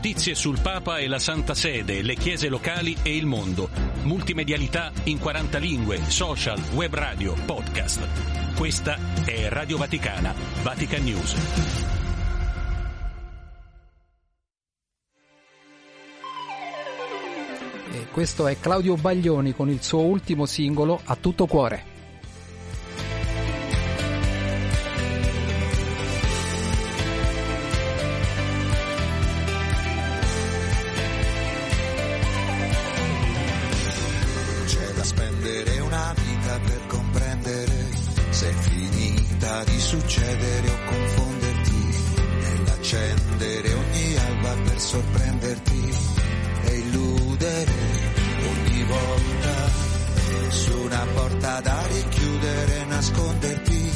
Notizie sul Papa e la Santa Sede, le chiese locali e il mondo. Multimedialità in 40 lingue, social, web radio, podcast. Questa è Radio Vaticana, Vatican News. E questo è Claudio Baglioni con il suo ultimo singolo A tutto cuore. di succedere o confonderti nell'accendere ogni alba per sorprenderti e illudere ogni volta su una porta da richiudere e nasconderti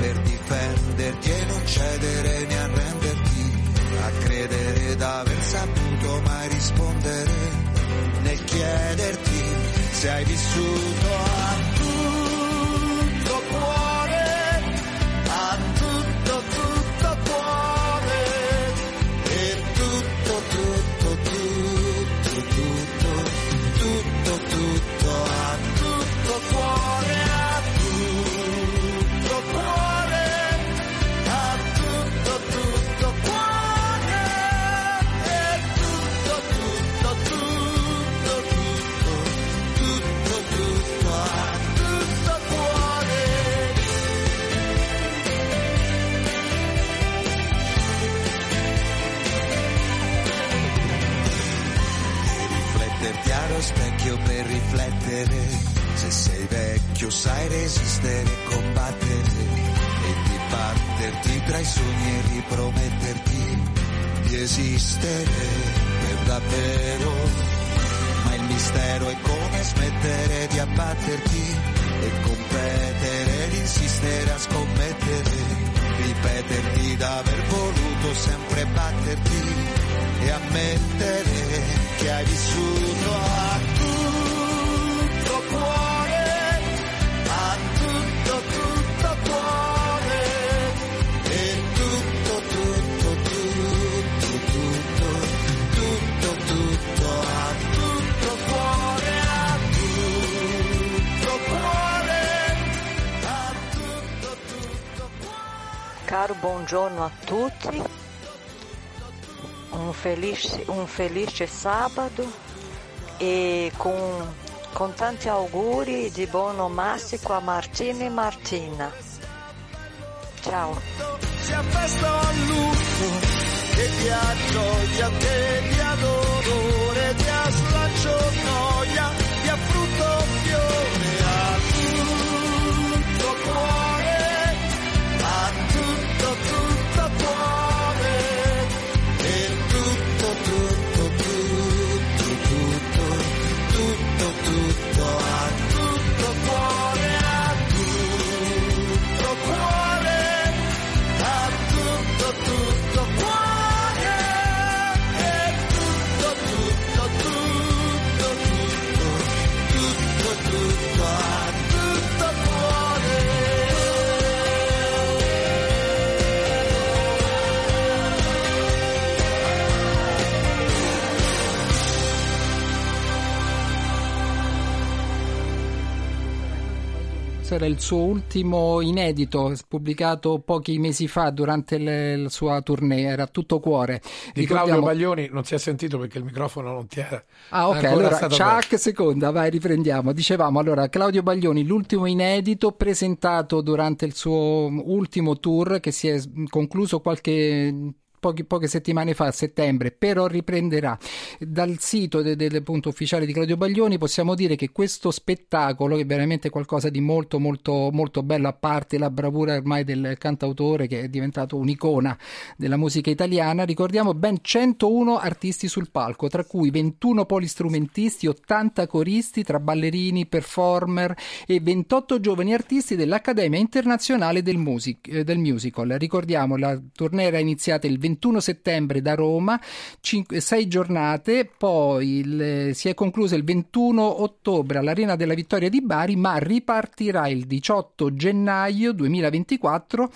per difenderti e non cedere né arrenderti a credere d'aver saputo mai rispondere nel chiederti se hai vissuto riflettere. Se sei vecchio sai resistere e combattere e dibatterti tra i sogni e riprometterti di esistere per davvero. Ma il mistero è come smettere di abbatterti e competere, ed insistere a scommettere, ripeterti d'aver voluto sempre batterti e ammettere che hai vissuto Caro buongiorno a tutti, un felice, un felice sabato e con, con tanti auguri di buon omastico a Martina e Martina. Ciao. sia Questo era il suo ultimo inedito, pubblicato pochi mesi fa durante le- la sua tournée, era tutto cuore. Di Claudio Baglioni non si è sentito perché il microfono non ti era Ah, ok, allora, ciac, seconda, vai, riprendiamo. Dicevamo, allora, Claudio Baglioni, l'ultimo inedito presentato durante il suo ultimo tour che si è concluso qualche... Pochi, poche settimane fa, a settembre, però riprenderà. Dal sito de- del punto ufficiale di Claudio Baglioni possiamo dire che questo spettacolo, è veramente qualcosa di molto, molto, molto bello, a parte la bravura ormai del cantautore che è diventato un'icona della musica italiana, ricordiamo ben 101 artisti sul palco, tra cui 21 polistrumentisti, 80 coristi tra ballerini, performer e 28 giovani artisti dell'Accademia Internazionale del, Music- eh, del Musical. Ricordiamo, la tournée era iniziata il 21 settembre da Roma, 6 giornate, poi il- si è conclusa il 21 ottobre all'Arena della Vittoria di Bari, ma ripartirà il 18 gennaio 2024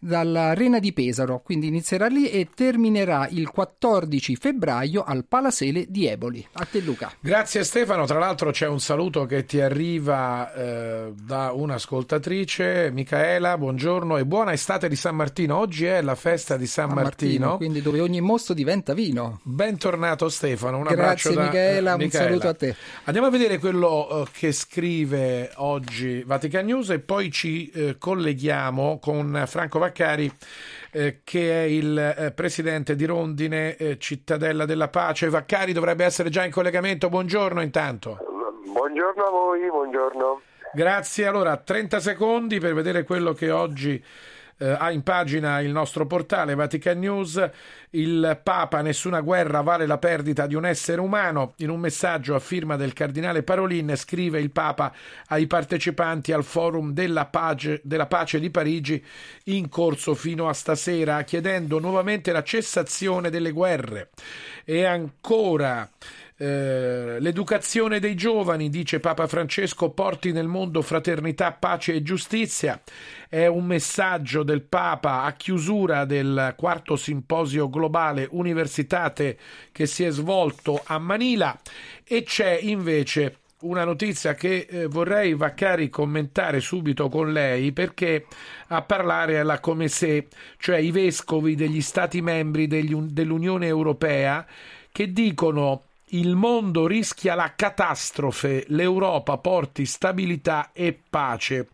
dall'Arena di Pesaro, quindi inizierà lì e terminerà il 14 febbraio al Palasele di Eboli. A te Luca. Grazie Stefano, tra l'altro c'è un saluto che ti arriva eh, da un'ascoltatrice, Micaela, buongiorno e buona estate di San Martino. Oggi è la festa di San A Martino. Quindi dove ogni mosto diventa vino. Bentornato Stefano, un Grazie, abbraccio da Michaela, eh, un Michaela. saluto a te. Andiamo a vedere quello eh, che scrive oggi Vatican News e poi ci eh, colleghiamo con Franco Vaccari eh, che è il presidente di Rondine, Cittadella della Pace. Vaccari dovrebbe essere già in collegamento. Buongiorno intanto. Buongiorno a voi, buongiorno. Grazie. Allora, 30 secondi per vedere quello che oggi eh, ha in pagina il nostro portale Vatican News. Il Papa, nessuna guerra vale la perdita di un essere umano. In un messaggio a firma del cardinale Parolin scrive il Papa ai partecipanti al forum della pace, della pace di Parigi in corso fino a stasera, chiedendo nuovamente la cessazione delle guerre. E ancora Eh, l'educazione dei giovani, dice Papa Francesco, porti nel mondo fraternità, pace e giustizia. È un messaggio del Papa a chiusura del quarto simposio globale Universitate che si è svolto a Manila e c'è invece una notizia che eh, vorrei Vaccari commentare subito con lei perché a parlare alla come se, cioè i vescovi degli stati membri degli, dell'Unione Europea che dicono il mondo rischia la catastrofe, l'Europa porti stabilità e pace.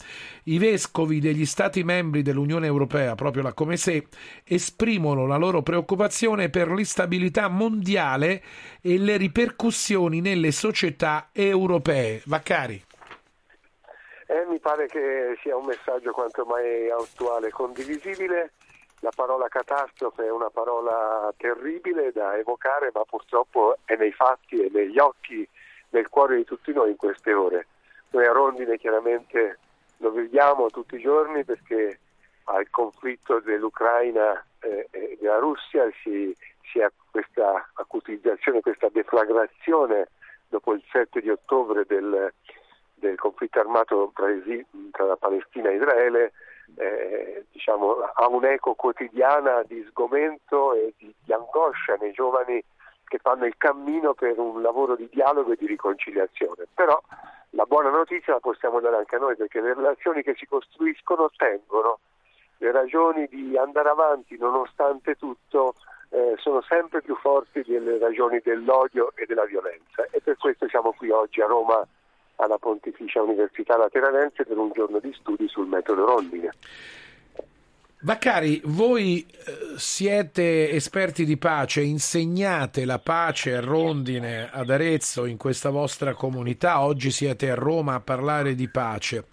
I vescovi degli Stati membri dell'Unione Europea, proprio la come se, esprimono la loro preoccupazione per l'instabilità mondiale e le ripercussioni nelle società europee. Vaccari. Eh, mi pare che sia un messaggio quanto mai attuale condivisibile. La parola catastrofe è una parola terribile da evocare, ma purtroppo è nei fatti e negli occhi, nel cuore di tutti noi in queste ore. Noi a Rondine chiaramente lo viviamo tutti i giorni perché al conflitto dell'Ucraina eh, e della Russia si, si ha questa acutizzazione, questa deflagrazione dopo il 7 di ottobre del, del conflitto armato tra, tra la Palestina e Israele eh, diciamo, ha un'eco quotidiana di sgomento e di, di, angoscia nei giovani che fanno il cammino per un lavoro di dialogo e di riconciliazione. Però la buona notizia la possiamo dare anche a noi perché le relazioni che si costruiscono tengono, le ragioni di andare avanti nonostante tutto eh, sono sempre più forti delle ragioni dell'odio e della violenza e per questo siamo qui oggi a Roma alla Pontificia Università Lateranense per un giorno di studi sul metodo Rondine. Vaccari, voi eh, siete esperti di pace, insegnate la pace a Rondine, ad Arezzo, in questa vostra comunità, oggi siete a Roma a parlare di pace.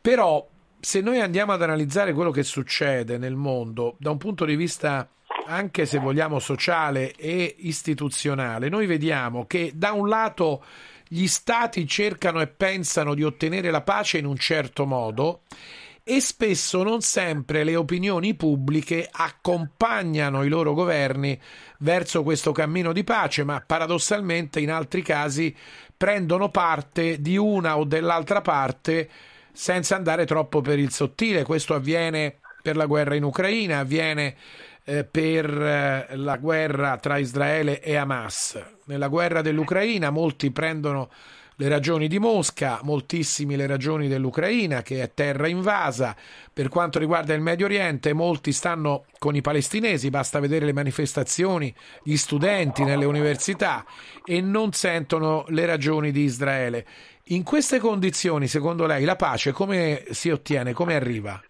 Però se noi andiamo ad analizzare quello che succede nel mondo da un punto di vista anche se vogliamo sociale e istituzionale, noi vediamo che da un lato gli stati cercano e pensano di ottenere la pace in un certo modo e spesso non sempre le opinioni pubbliche accompagnano i loro governi verso questo cammino di pace, ma paradossalmente in altri casi prendono parte di una o dell'altra parte senza andare troppo per il sottile. Questo avviene per la guerra in Ucraina, avviene eh, per eh, la guerra tra Israele e Hamas. Nella guerra dell'Ucraina molti prendono le ragioni di Mosca, moltissimi le ragioni dell'Ucraina che è terra invasa. Per quanto riguarda il Medio Oriente, molti stanno con i palestinesi, basta vedere le manifestazioni, gli studenti nelle università e non sentono le ragioni di Israele. In queste condizioni, secondo lei, la pace come si ottiene, come arriva?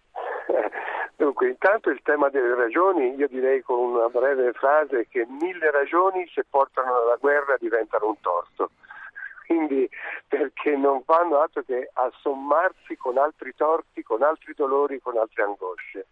Dunque, intanto il tema delle ragioni, io direi con una breve frase che mille ragioni se portano alla guerra diventano un torto quindi perché non fanno altro che assommarsi con altri torti, con altri dolori, con altre angosce.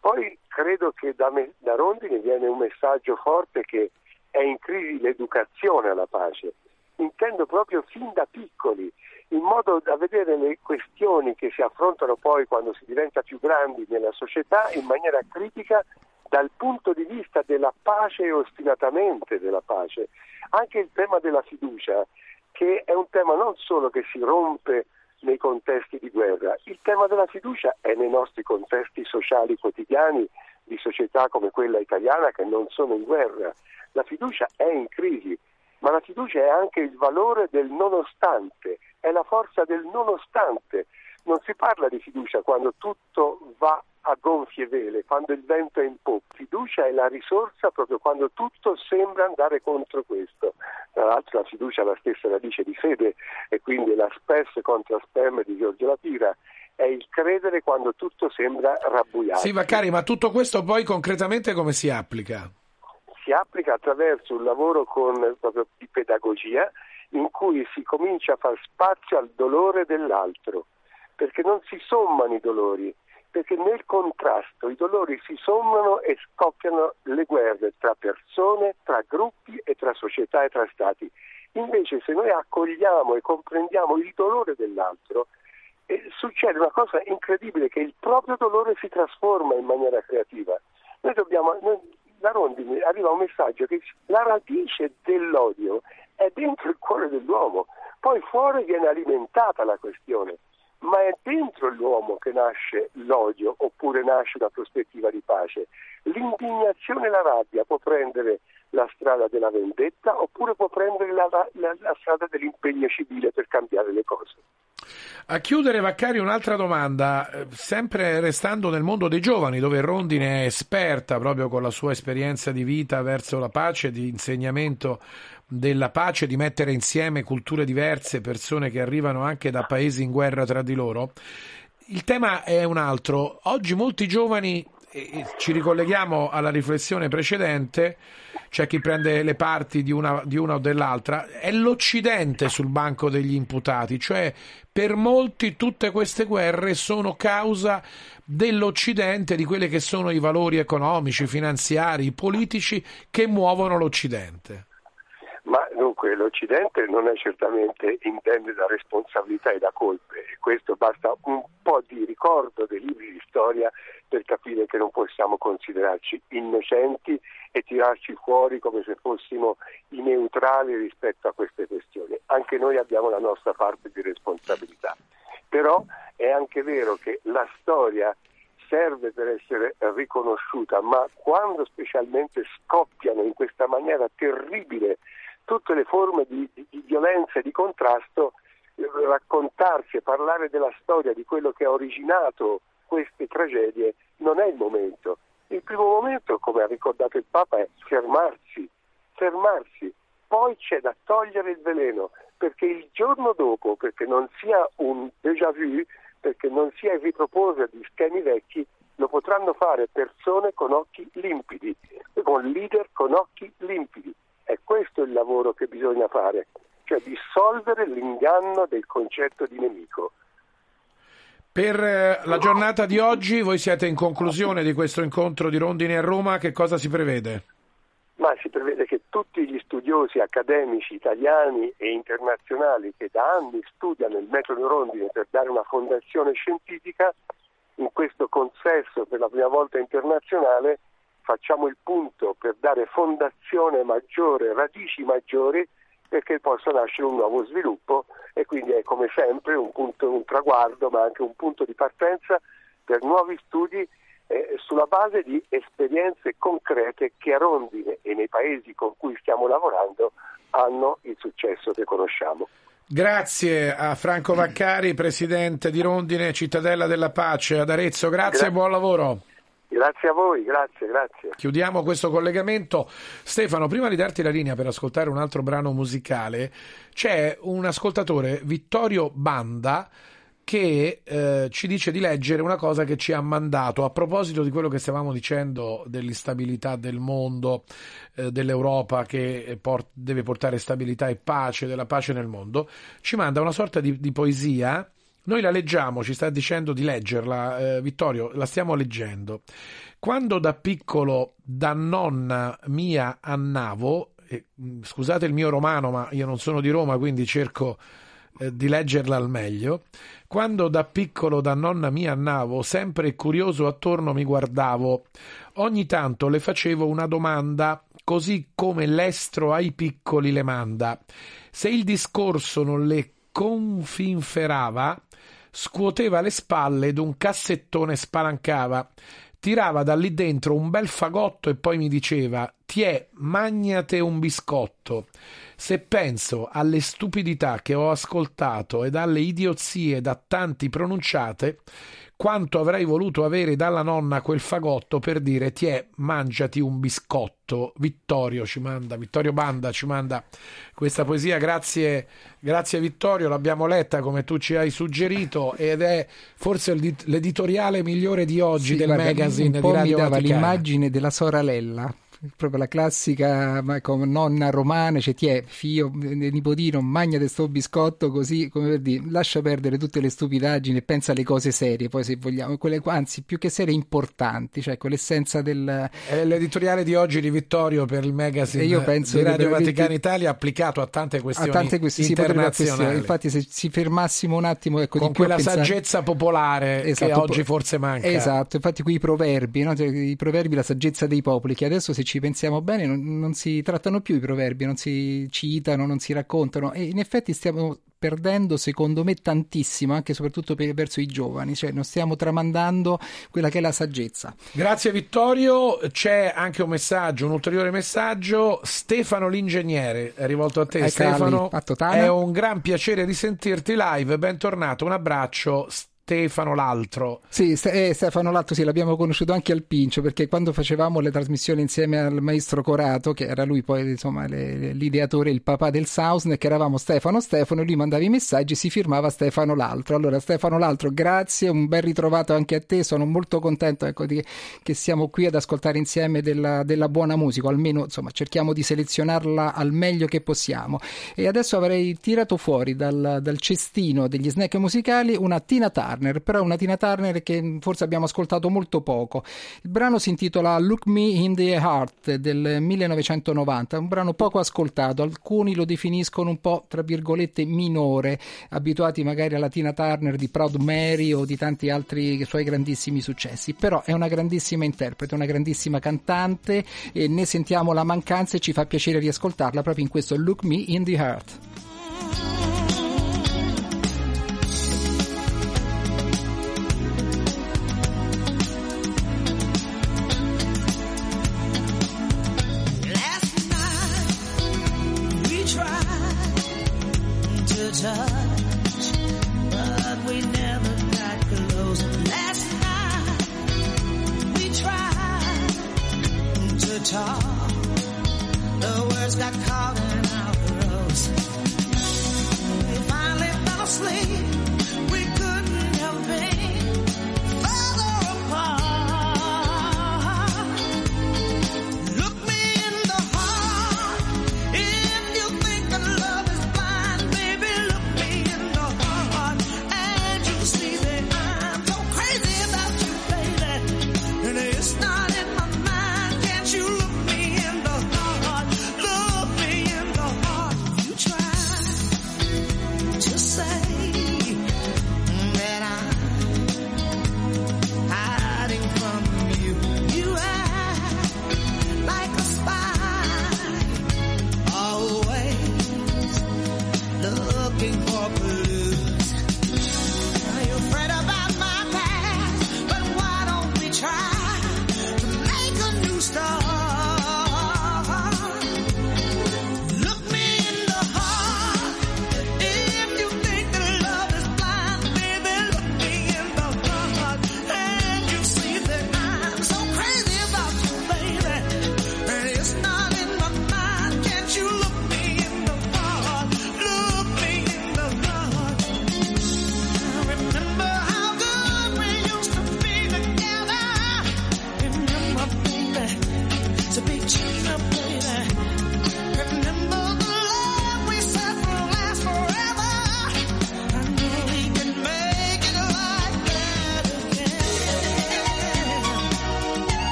Poi credo che da, me, da Rondine viene un messaggio forte che è in crisi l'educazione alla pace. Intendo proprio fin da piccoli, in modo da vedere le questioni che si affrontano poi quando si diventa più grandi nella società in maniera critica dal punto di vista della pace e ostinatamente della pace. Anche il tema della fiducia che è un tema non solo che si rompe nei contesti di guerra, il tema della fiducia è nei nostri contesti sociali quotidiani di società come quella italiana che non sono in guerra. La fiducia è in crisi, ma la fiducia è anche il valore del nonostante, è la forza del nonostante. Non si parla di fiducia quando tutto va a gonfie vele, quando il vento è in poppa. Fiducia è la risorsa proprio quando tutto sembra andare contro questo. Tra l'altro la fiducia è la stessa radice di fede e quindi la spes contra spem di Giorgio Lapira è il credere quando tutto sembra rabbuiato. Sì, Vaccari, ma tutto questo poi concretamente come si applica? Si applica attraverso un lavoro con, proprio di pedagogia in cui si comincia a far spazio al dolore dell'altro, perché non si sommano i dolori, perché nel contrasto i dolori si sommano e scoppiano le guerre tra persone, tra gruppi e tra società e tra stati. Invece se noi accogliamo e comprendiamo il dolore dell'altro, eh, succede una cosa incredibile che il proprio dolore si trasforma in maniera creativa. Noi dobbiamo, noi da Rondini arriva un messaggio che la radice dell'odio è dentro il cuore dell'uomo, poi fuori viene alimentata la questione, ma è dentro l'uomo che nasce l'odio oppure nasce una prospettiva di pace. L'indignazione e la rabbia può prendere la strada della vendetta oppure può prendere la, la- la strada dell'impegno civile per cambiare le cose. A chiudere, Vaccari, un'altra domanda, eh, sempre restando nel mondo dei giovani, dove Rondine è esperta proprio con la sua esperienza di vita verso la pace, di insegnamento della pace, di mettere insieme culture diverse, persone che arrivano anche da paesi in guerra tra di loro. Il tema è un altro. Oggi molti giovani, ci ricolleghiamo alla riflessione precedente, c'è chi prende le parti di una, di una o dell'altra, è l'Occidente sul banco degli imputati, cioè per molti tutte queste guerre sono causa dell'Occidente, di quelli che sono i valori economici, finanziari, politici che muovono l'Occidente. Ma dunque l'Occidente non è certamente indenne da responsabilità e da colpe. E questo basta un po' di ricordo dei libri di storia per capire che non possiamo considerarci innocenti e tirarci fuori come se fossimo i neutrali rispetto a queste questioni. Anche noi abbiamo la nostra parte di responsabilità. Però è anche vero che la storia serve per essere riconosciuta, ma quando specialmente scoppiano in questa maniera terribile tutte le forme di, di- di violenza e di contrasto, eh, raccontarsi e parlare della storia, di quello che ha originato queste tragedie, non è il momento. Il primo momento, come ha ricordato il Papa, è fermarsi, fermarsi. Poi c'è da togliere il veleno, perché il giorno dopo, perché non sia un déjà vu, perché non sia il riproporre di schemi vecchi, lo potranno fare persone con occhi limpidi, con leader con occhi limpidi. È questo il lavoro che bisogna fare, cioè dissolvere l'inganno del concetto di nemico. Per eh, la giornata di oggi, voi siete in conclusione di questo incontro di Rondini a Roma, che cosa si prevede? ma si prevede che tutti gli studiosi accademici italiani e internazionali che da anni studiano il metodo Rondine per dare una fondazione scientifica, in questo consesso per la prima volta internazionale facciamo il punto per dare fondazione maggiore, radici maggiori perché possa nascere un nuovo sviluppo e quindi è come sempre un punto, un traguardo ma anche un punto di partenza per nuovi studi eh, sulla base di esperienze concrete che a Rondine e nei paesi con cui stiamo lavorando hanno il successo che conosciamo. Grazie a Franco Vaccari, presidente di Rondine, cittadella della pace ad Arezzo. Grazie Gra- e buon lavoro. Grazie a voi, grazie, grazie. Chiudiamo questo collegamento. Stefano, prima di darti la linea per ascoltare un altro brano musicale, c'è un ascoltatore, Vittorio Banda, che eh, ci dice di leggere una cosa che ci ha mandato a proposito di quello che stavamo dicendo dell'instabilità del mondo, eh, dell'Europa che port- deve portare stabilità e pace, della pace nel mondo. Ci manda una sorta di, di poesia. Noi la leggiamo, ci sta dicendo di leggerla, eh, Vittorio, la stiamo leggendo. Quando da piccolo da nonna mia annavo, e, mh, scusate il mio romano, ma io non sono di Roma, quindi cerco eh, di leggerla al meglio. Quando da piccolo da nonna mia annavo, sempre curioso attorno mi guardavo. Ogni tanto le facevo una domanda, così come l'estro ai piccoli le manda. Se il discorso non le confinferava, scuoteva le spalle ed un cassettone spalancava. Tirava da lì dentro un bel fagotto e poi mi diceva: Tiè, magnate un biscotto. Se penso alle stupidità che ho ascoltato ed alle idiozie da tanti pronunciate, quanto avrei voluto avere dalla nonna quel fagotto per dire tiè, mangiati un biscotto. Vittorio ci manda, Vittorio Banda ci manda questa poesia, grazie, grazie Vittorio, l'abbiamo letta come tu ci hai suggerito ed è forse l'edit- l'editoriale migliore di oggi Sì, del magazine un po' di Radio mi dava Vaticana. l'immagine della sorella proprio la classica come nonna romana cioè ti è figlio nipotino magnate sto biscotto così come per dire lascia perdere tutte le stupidaggini e pensa alle cose serie poi se vogliamo quelle anzi più che serie importanti cioè quell'essenza del È l'editoriale di oggi di Vittorio per il magazine io penso di che Radio veramente- Vaticana Italia applicato a tante a questioni tante questioni internazionali. infatti se ci fermassimo un attimo ecco, con di a quella pensare- saggezza popolare che Esatto, oggi po- forse manca. Esatto, infatti qui i proverbi, no? Cioè, i proverbi, la saggezza dei popoli, che adesso se ci ci pensiamo bene, non, non si trattano più i proverbi, non si citano, non si raccontano. E in effetti stiamo perdendo secondo me tantissimo anche e soprattutto per, verso i giovani, cioè non stiamo tramandando quella che è la saggezza. Grazie Vittorio, c'è anche un messaggio, un ulteriore messaggio, Stefano l'ingegnere, è rivolto a te Ecco, Stefano, Ali, a Totana. è un gran piacere di sentirti live, bentornato, un abbraccio Stefano l'altro. Sì, eh, Stefano Latto sì, l'abbiamo conosciuto anche al Pincio perché quando facevamo le trasmissioni insieme al maestro Corato, che era lui poi insomma le- l'ideatore, il papà del Soundneck, eravamo Stefano Stefano, lui mandava i messaggi, si firmava Stefano l'altro. Allora Stefano l'altro, grazie, un bel ritrovato anche a te, sono molto contento ecco, di- che siamo qui ad ascoltare insieme della, della buona musica, almeno insomma cerchiamo di selezionarla al meglio che possiamo. E adesso avrei tirato fuori dal, dal cestino degli snack musicali una Tina Turner, però una Tina Turner che forse abbiamo ascoltato molto poco. Il brano si intitola Look Me in the Heart del 1990, un brano poco ascoltato, alcuni lo definiscono un po' tra virgolette minore, abituati magari alla Tina Turner di Proud Mary o di tanti altri suoi grandissimi successi, però è una grandissima interprete, una grandissima cantante e ne sentiamo la mancanza e ci fa piacere riascoltarla proprio in questo Look Me in the Heart.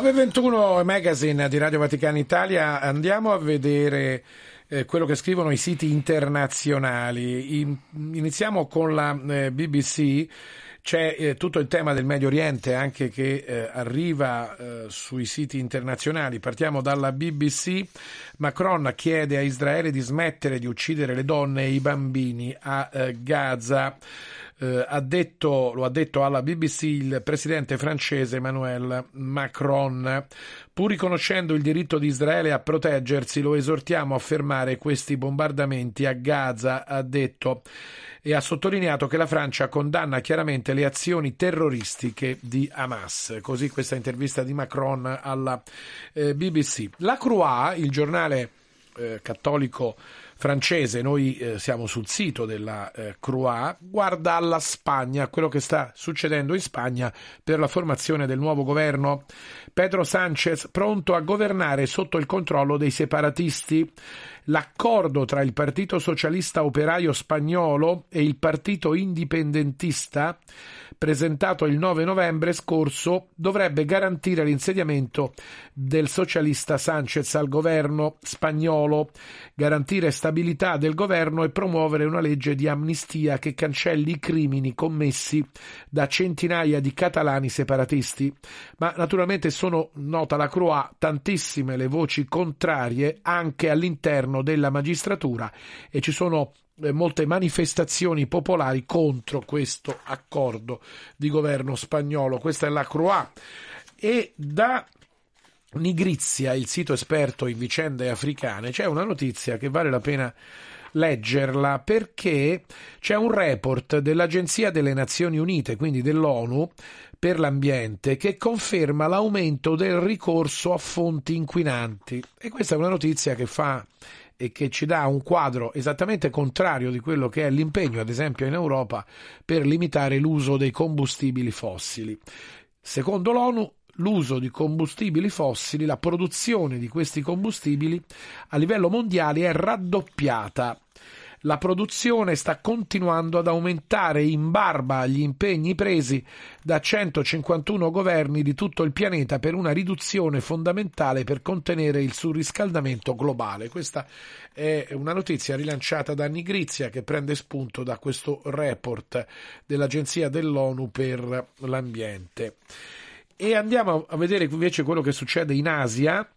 921 Magazine di Radio Vaticana Italia, andiamo a vedere eh, quello che scrivono i siti internazionali. In- iniziamo con la eh, BBC. C'è eh, tutto il tema del Medio Oriente anche che eh, arriva eh, sui siti internazionali. Partiamo dalla BBC. Macron chiede a Israele di smettere di uccidere le donne e i bambini a eh, Gaza. Eh, ha detto, lo ha detto alla BBC il presidente francese Emmanuel Macron. Pur riconoscendo il diritto di Israele a proteggersi, lo esortiamo a fermare questi bombardamenti a Gaza, ha detto e ha sottolineato che la Francia condanna chiaramente le azioni terroristiche di Hamas. Così questa intervista di Macron alla eh, BBC. La Croix, il giornale eh, cattolico francese, noi eh, siamo sul sito della eh, Croix, guarda alla Spagna, quello che sta succedendo in Spagna per la formazione del nuovo governo. Pedro Sánchez pronto a governare sotto il controllo dei separatisti. L'accordo tra il Partito Socialista Operaio Spagnolo e il Partito Indipendentista presentato il 9 novembre scorso dovrebbe garantire l'insediamento del socialista Sanchez al governo spagnolo, garantire stabilità del governo e promuovere una legge di amnistia che cancelli i crimini commessi da centinaia di catalani separatisti. Ma naturalmente sono, nota la Croix, tantissime le voci contrarie anche all'interno della magistratura e ci sono eh, molte manifestazioni popolari contro questo accordo di governo spagnolo. Questa è la Croix. E da Nigrizia, il sito esperto in vicende africane, c'è una notizia che vale la pena leggerla perché c'è un report dell'Agenzia delle Nazioni Unite, quindi dell'ONU, per l'ambiente che conferma l'aumento del ricorso a fonti inquinanti. E questa è una notizia che fa e che ci dà un quadro esattamente contrario di quello che è l'impegno, ad esempio in Europa, per limitare l'uso dei combustibili fossili. Secondo l'ONU, l'uso di combustibili fossili, la produzione di questi combustibili a livello mondiale è raddoppiata. La produzione sta continuando ad aumentare in barba agli impegni presi da 151 governi di tutto il pianeta per una riduzione fondamentale per contenere il surriscaldamento globale. Questa è una notizia rilanciata da Nigrizia che prende spunto da questo report dell'Agenzia dell'ONU per l'ambiente. E andiamo a vedere invece quello che succede in Asia.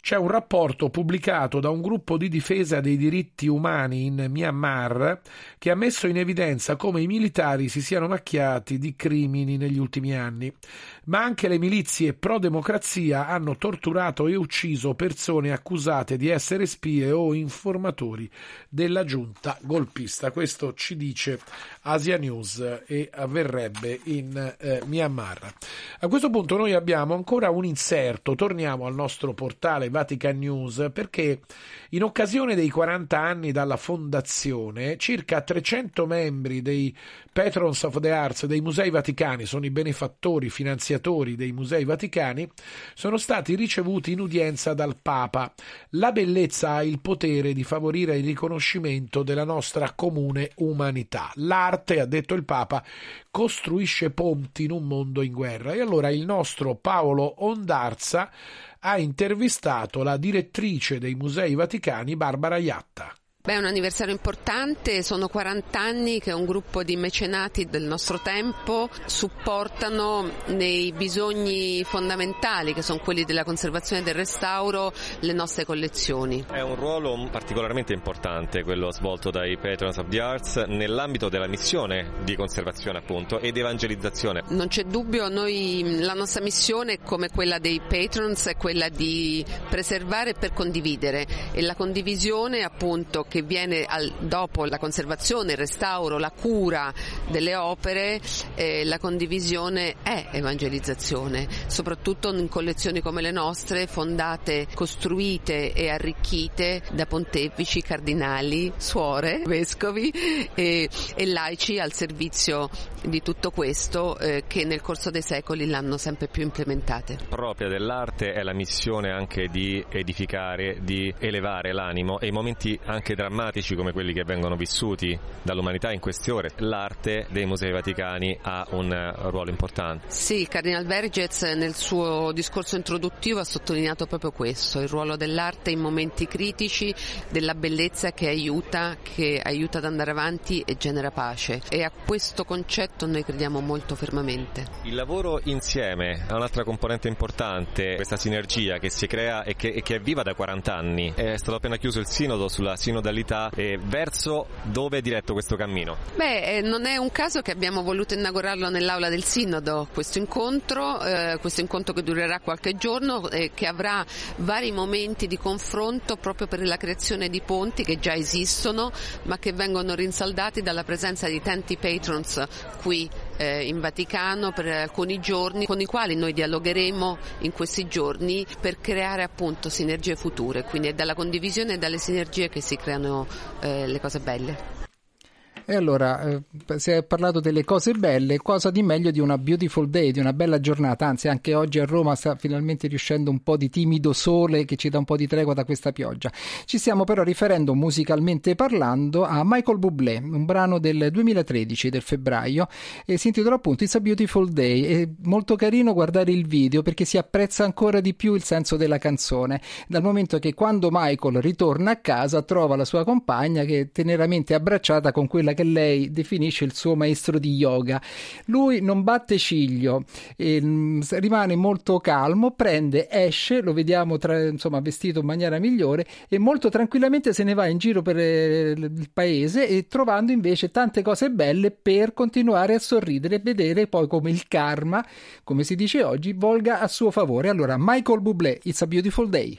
C'è un rapporto pubblicato da un gruppo di difesa dei diritti umani in Myanmar che ha messo in evidenza come i militari si siano macchiati di crimini negli ultimi anni, ma anche le milizie pro-democrazia hanno torturato e ucciso persone accusate di essere spie o informatori della giunta golpista. Questo ci dice Asia News e avverrebbe in eh, Myanmar. A questo punto noi abbiamo ancora un inserto, torniamo al nostro portale Vatican News perché in occasione dei 40 anni dalla fondazione circa 300 membri dei Patrons of the Arts dei Musei Vaticani, sono i benefattori finanziatori dei Musei Vaticani, sono stati ricevuti in udienza dal Papa. La bellezza ha il potere di favorire il riconoscimento della nostra comune umanità. L'arte, ha detto il Papa, costruisce ponti in un mondo in guerra. E allora il nostro Paolo Ondarza ha intervistato la direttrice dei Musei Vaticani, Barbara Iatta. Beh, è un anniversario importante, sono 40 anni che un gruppo di mecenati del nostro tempo supportano nei bisogni fondamentali che sono quelli della conservazione e del restauro le nostre collezioni. È un ruolo particolarmente importante quello svolto dai Patrons of the Arts nell'ambito della missione di conservazione appunto ed evangelizzazione. Non c'è dubbio, noi, la nostra missione come quella dei Patrons è quella di preservare per condividere e la condivisione appunto che viene al, dopo la conservazione, il restauro, la cura delle opere, eh, la condivisione è evangelizzazione, soprattutto in collezioni come le nostre, fondate, costruite e arricchite da pontefici, cardinali, suore, vescovi e, e laici al servizio di tutto questo eh, che nel corso dei secoli l'hanno sempre più implementate. Propria dell'arte è la missione anche di edificare, di elevare l'animo e i momenti anche drammatici come quelli che vengono vissuti dall'umanità in queste ore, l'arte dei musei vaticani ha un eh, ruolo importante. Sì, Cardinal Vergez nel suo discorso introduttivo ha sottolineato proprio questo, il ruolo dell'arte in momenti critici, della bellezza che aiuta, che aiuta ad andare avanti e genera pace. E a questo concetto noi crediamo molto fermamente. Il lavoro insieme ha un'altra componente importante, questa sinergia che si crea e che, e che è viva da 40 anni. È stato appena chiuso il sinodo sulla sinodalità e verso dove è diretto questo cammino? Beh, eh, non è un caso che abbiamo voluto inaugurarlo nell'aula del Sinodo, questo incontro, eh, questo incontro che durerà qualche giorno e che avrà vari momenti di confronto proprio per la creazione di ponti che già esistono ma che vengono rinsaldati dalla presenza di tanti patrons qui eh, in Vaticano per alcuni giorni con i quali noi dialogheremo in questi giorni per creare appunto sinergie future, quindi è dalla condivisione e dalle sinergie che si creano eh, le cose belle. E allora, eh, si è parlato delle cose belle, cosa di meglio di una beautiful day, di una bella giornata, anzi anche oggi a Roma sta finalmente riuscendo un po' di timido sole che ci dà un po' di tregua da questa pioggia. Ci stiamo però riferendo musicalmente parlando a Michael Bublé, un brano del 2013, del febbraio, e si intitola appunto It's a Beautiful Day. È molto carino guardare il video perché si apprezza ancora di più il senso della canzone, dal momento che quando Michael ritorna a casa trova la sua compagna che è teneramente abbracciata con quella che lei definisce il suo maestro di yoga. Lui non batte ciglio, e, mm, rimane molto calmo, prende, esce, lo vediamo tra, insomma, vestito in maniera migliore e molto tranquillamente se ne va in giro per eh, il paese e trovando invece tante cose belle per continuare a sorridere e vedere poi come il karma, come si dice oggi, volga a suo favore. Allora, Michael Bublé, It's a Beautiful Day.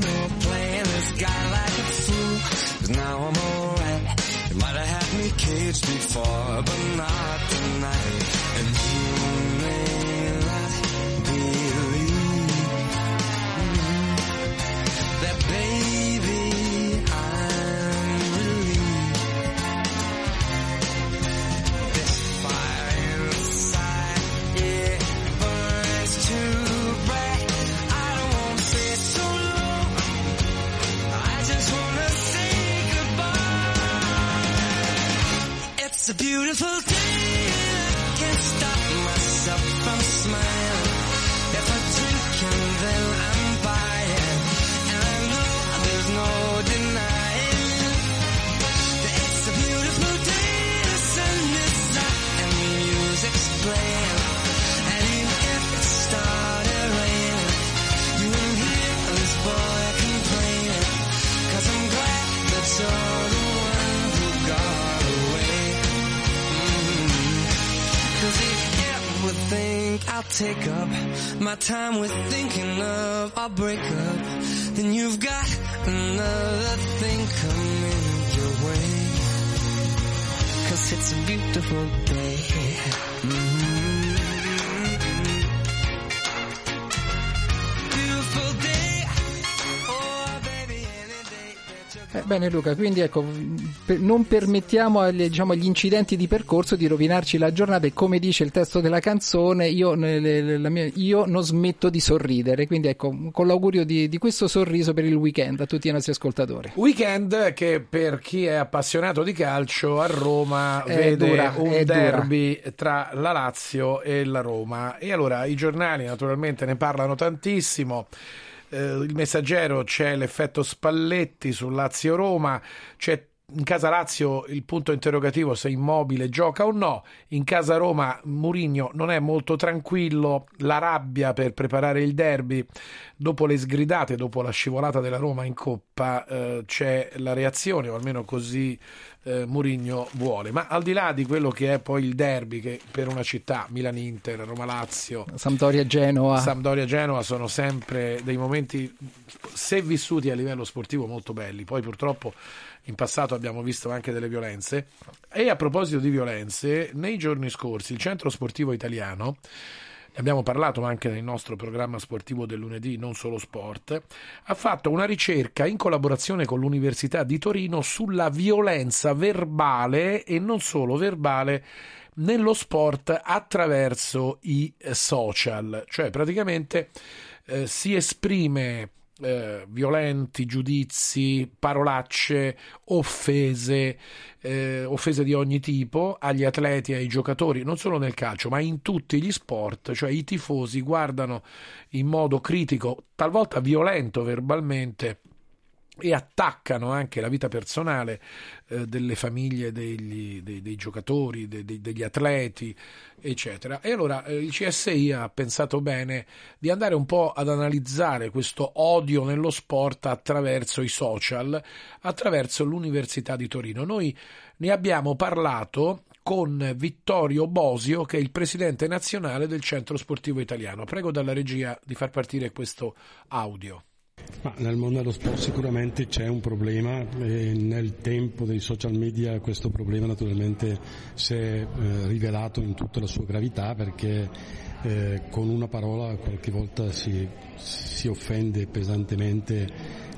cause I'm playing this guy like a fool. Cause now I'm alright. You might have had me caged before, but time with bene Luca, quindi ecco, per- non permettiamo agli, diciamo, agli incidenti di percorso di rovinarci la giornata e come dice il testo della canzone, io, mia- io non smetto di sorridere, quindi ecco, con l'augurio di, di questo sorriso per il weekend a tutti i nostri ascoltatori. Weekend che per chi è appassionato di calcio a Roma È vede dura, un è dura. derby tra la Lazio e la Roma e allora i giornali naturalmente ne parlano tantissimo. Eh, il messaggero c'è l'effetto Spalletti su Lazio-Roma, c'è in casa Lazio il punto interrogativo se Immobile gioca o no, in casa Roma Murigno non è molto tranquillo, la rabbia per preparare il derby, dopo le sgridate, dopo la scivolata della Roma in coppa eh, c'è la reazione, o almeno così eh, Murigno vuole. Ma al di là di quello che è poi il derby, che per una città, Milan-Inter, Roma-Lazio, Sampdoria-Genoa. Sampdoria-Genoa sono sempre dei momenti, se vissuti a livello sportivo, molto belli. Poi purtroppo in passato abbiamo visto anche delle violenze. E a proposito di violenze, nei giorni scorsi il Centro Sportivo Italiano ne abbiamo parlato anche nel nostro programma sportivo del lunedì, non solo sport, ha fatto una ricerca in collaborazione con l'Università di Torino sulla violenza verbale e non solo verbale nello sport attraverso i social, cioè praticamente eh, si esprime eh, violenti giudizi, parolacce, offese, eh, offese di ogni tipo agli atleti ai giocatori, non solo nel calcio, ma in tutti gli sport, cioè i tifosi guardano in modo critico, talvolta violento verbalmente e attaccano anche la vita personale eh, delle famiglie degli, dei, dei giocatori, dei- dei- degli atleti, eccetera. E allora eh, il CSI ha pensato bene di andare un po' ad analizzare questo odio nello sport attraverso i social, attraverso l'Università di Torino. Noi ne abbiamo parlato con Vittorio Bosio, che è il presidente nazionale del Centro Sportivo Italiano. Prego dalla regia di far partire questo audio. Ma nel mondo dello sport sicuramente c'è un problema e nel tempo dei social media questo problema naturalmente si è eh, rivelato in tutta la sua gravità perché eh, con una parola qualche volta si, si offende pesantemente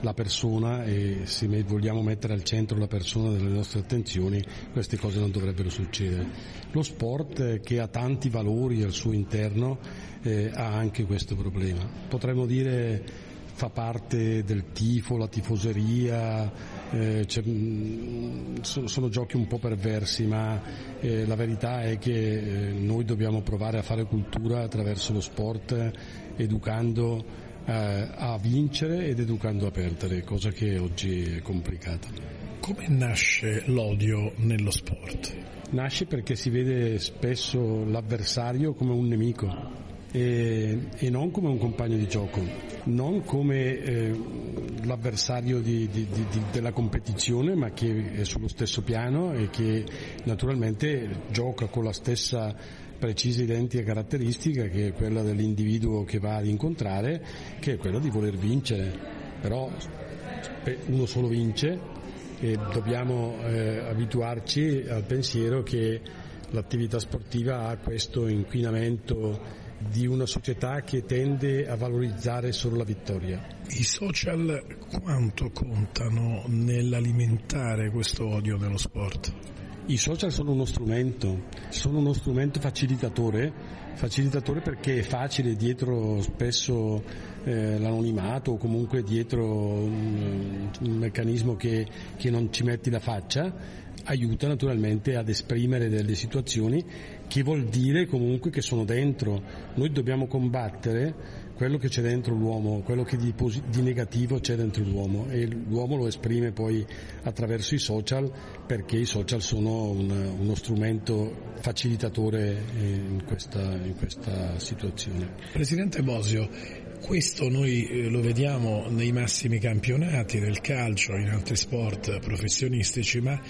la persona e se vogliamo mettere al centro la persona delle nostre attenzioni queste cose non dovrebbero succedere. Lo sport eh, che ha tanti valori al suo interno eh, ha anche questo problema. Potremmo dire fa parte del tifo, la tifoseria, eh, mm, so- sono giochi un po' perversi, ma eh, la verità è che eh, noi dobbiamo provare a fare cultura attraverso lo sport, educando eh, a vincere ed educando a perdere, cosa che oggi è complicata. Come nasce l'odio nello sport? Nasce perché si vede spesso l'avversario come un nemico e, e non come un compagno di gioco, non come eh, l'avversario di- di- di- della competizione ma che è sullo stesso piano e che naturalmente gioca con la stessa precisa identica caratteristica che è quella dell'individuo che va ad incontrare, che è quella di voler vincere. Però uno solo vince e dobbiamo eh, abituarci al pensiero che l'attività sportiva ha questo inquinamento di una società che tende a valorizzare solo la vittoria. I social quanto contano nell'alimentare questo odio nello sport? I social sono uno strumento, sono uno strumento facilitatore, facilitatore perché è facile dietro spesso eh, l'anonimato o comunque dietro un, un meccanismo che, che non ci metti la faccia, aiuta naturalmente ad esprimere delle situazioni che vuol dire comunque che sono dentro. Noi dobbiamo combattere quello che c'è dentro l'uomo, quello che di, posi- di negativo c'è dentro l'uomo e l'uomo lo esprime poi attraverso i social perché i social sono un- uno strumento facilitatore in questa, in questa situazione. Presidente Bosio, questo noi eh, lo vediamo nei massimi campionati del calcio, in altri sport professionistici, ma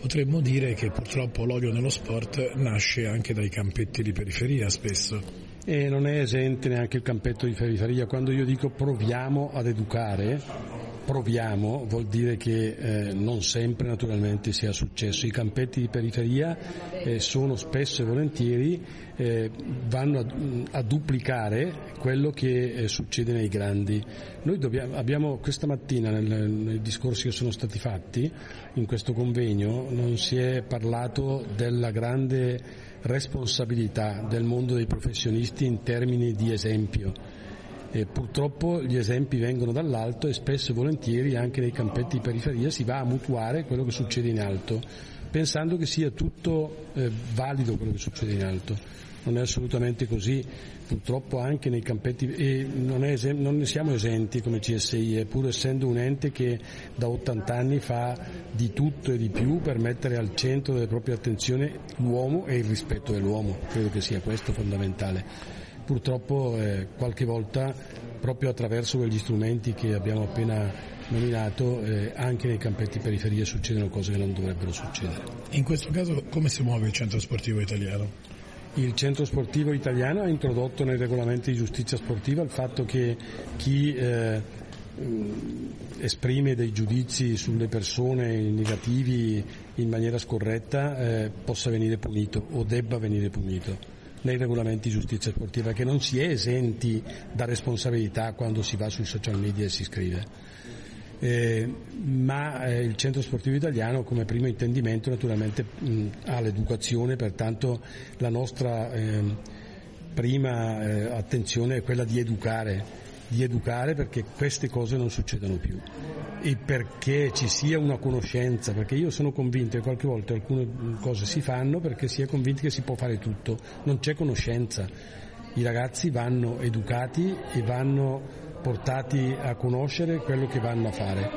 potremmo dire che purtroppo l'odio nello sport nasce anche dai campetti di periferia spesso. E non è esente neanche il campetto di periferia. Quando io dico proviamo ad educare, proviamo vuol dire che eh, non sempre naturalmente sia successo. I campetti di periferia eh, sono spesso e volentieri eh, vanno a, a, duplicare quello che eh, succede nei grandi. Noi dobbiamo, abbiamo questa mattina nel, nei discorsi che sono stati fatti in questo convegno non si è parlato della grande responsabilità del mondo dei professionisti in termini di esempio. E purtroppo gli esempi vengono dall'alto e spesso e volentieri anche nei campetti di periferia si va a mutuare quello che succede in alto, pensando che sia tutto eh, valido quello che succede in alto. Non è assolutamente così, purtroppo anche nei campetti e non, esem- non ne siamo esenti come CSI, pur essendo un ente che da 80 anni fa di tutto e di più per mettere al centro delle proprie attenzioni l'uomo e il rispetto dell'uomo, credo che sia questo fondamentale purtroppo eh, qualche volta proprio attraverso quegli strumenti che abbiamo appena nominato eh, anche nei campetti periferia succedono cose che non dovrebbero succedere. In questo caso come si muove il centro sportivo italiano? Il centro sportivo italiano ha introdotto nei regolamenti di giustizia sportiva il fatto che chi eh, esprime dei giudizi sulle persone negativi in maniera scorretta eh, possa venire punito o debba venire punito nei regolamenti di giustizia sportiva, che non si è esenti da responsabilità quando si va sui social media e si scrive. Eh, ma eh, il centro sportivo italiano come primo intendimento naturalmente mh, ha l'educazione, pertanto la nostra eh, prima attenzione è quella di educare, di educare perché queste cose non succedano più e perché ci sia una conoscenza, perché io sono convinto che qualche volta alcune cose si fanno perché si è convinti che si può fare tutto, non c'è conoscenza. I ragazzi vanno educati e vanno portati a conoscere quello che vanno a fare.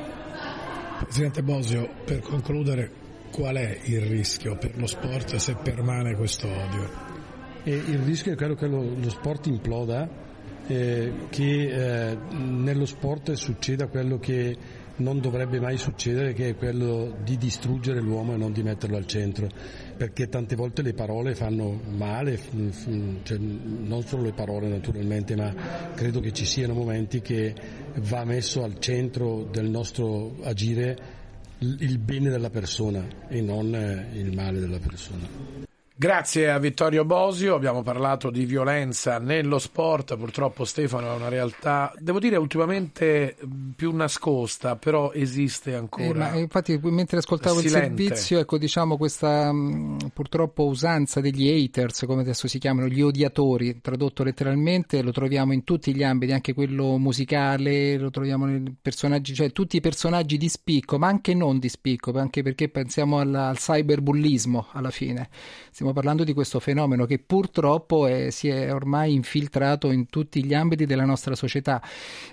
Presidente Bosio, per concludere, qual è il rischio per lo sport se permane questo odio? E il rischio è quello che lo, lo sport imploda, eh, che eh, nello sport succeda quello che non dovrebbe mai succedere che è quello di distruggere l'uomo e non di metterlo al centro, perché tante volte le parole fanno male, cioè, non solo le parole naturalmente, ma credo che ci siano momenti che va messo al centro del nostro agire il bene della persona e non il male della persona. Grazie a Vittorio Bosio, abbiamo parlato di violenza nello sport, purtroppo Stefano è una realtà, devo dire ultimamente più nascosta, però esiste ancora. Eh, infatti mentre ascoltavo silente. il servizio, ecco diciamo questa mh, purtroppo usanza degli haters, come adesso si chiamano, gli odiatori, tradotto letteralmente, lo troviamo in tutti gli ambiti, anche quello musicale, lo troviamo nei personaggi, cioè tutti i personaggi di spicco, ma anche non di spicco, anche perché pensiamo alla, al cyberbullismo alla fine. Stiamo parlando di questo fenomeno che purtroppo è, si è ormai infiltrato in tutti gli ambiti della nostra società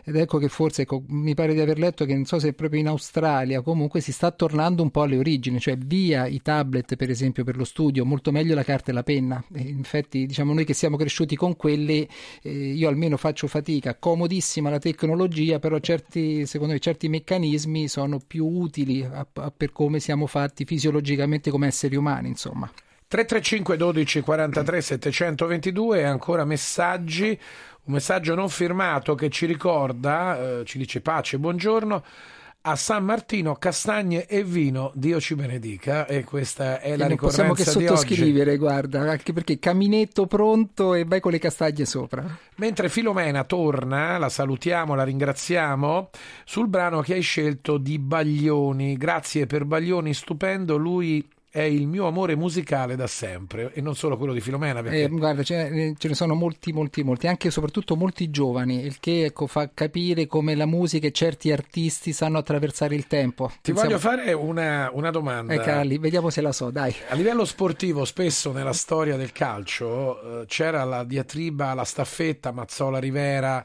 ed ecco che forse ecco, mi pare di aver letto che non so se proprio in Australia comunque si sta tornando un po' alle origini, cioè via i tablet per esempio per lo studio, molto meglio la carta e la penna. E infatti diciamo noi che siamo cresciuti con quelli, eh, io almeno faccio fatica, comodissima la tecnologia, però certi, secondo me certi meccanismi sono più utili a, a, per come siamo fatti fisiologicamente come esseri umani, insomma. 335 12 43 722 e ancora messaggi, un messaggio non firmato che ci ricorda, eh, ci dice pace, buongiorno, a San Martino castagne e vino, Dio ci benedica e questa è e la non possiamo che ricorrenza di sottoscrivere, oggi. guarda, anche perché caminetto pronto e vai con le castagne sopra. Mentre Filomena torna, la salutiamo, la ringraziamo, sul brano che hai scelto di Baglioni, grazie per Baglioni, stupendo, lui è il mio amore musicale da sempre e non solo quello di Filomena perché Eh, guarda, ce, ce ne sono molti, molti, molti, anche e soprattutto molti giovani, il che ecco, fa capire come la musica e certi artisti sanno attraversare il tempo. ti voglio fare una, una domanda Ecco, lì, vediamo se la so, dai. a livello sportivo spesso nella storia del calcio eh, c'era la diatriba, la staffetta Mazzola Rivera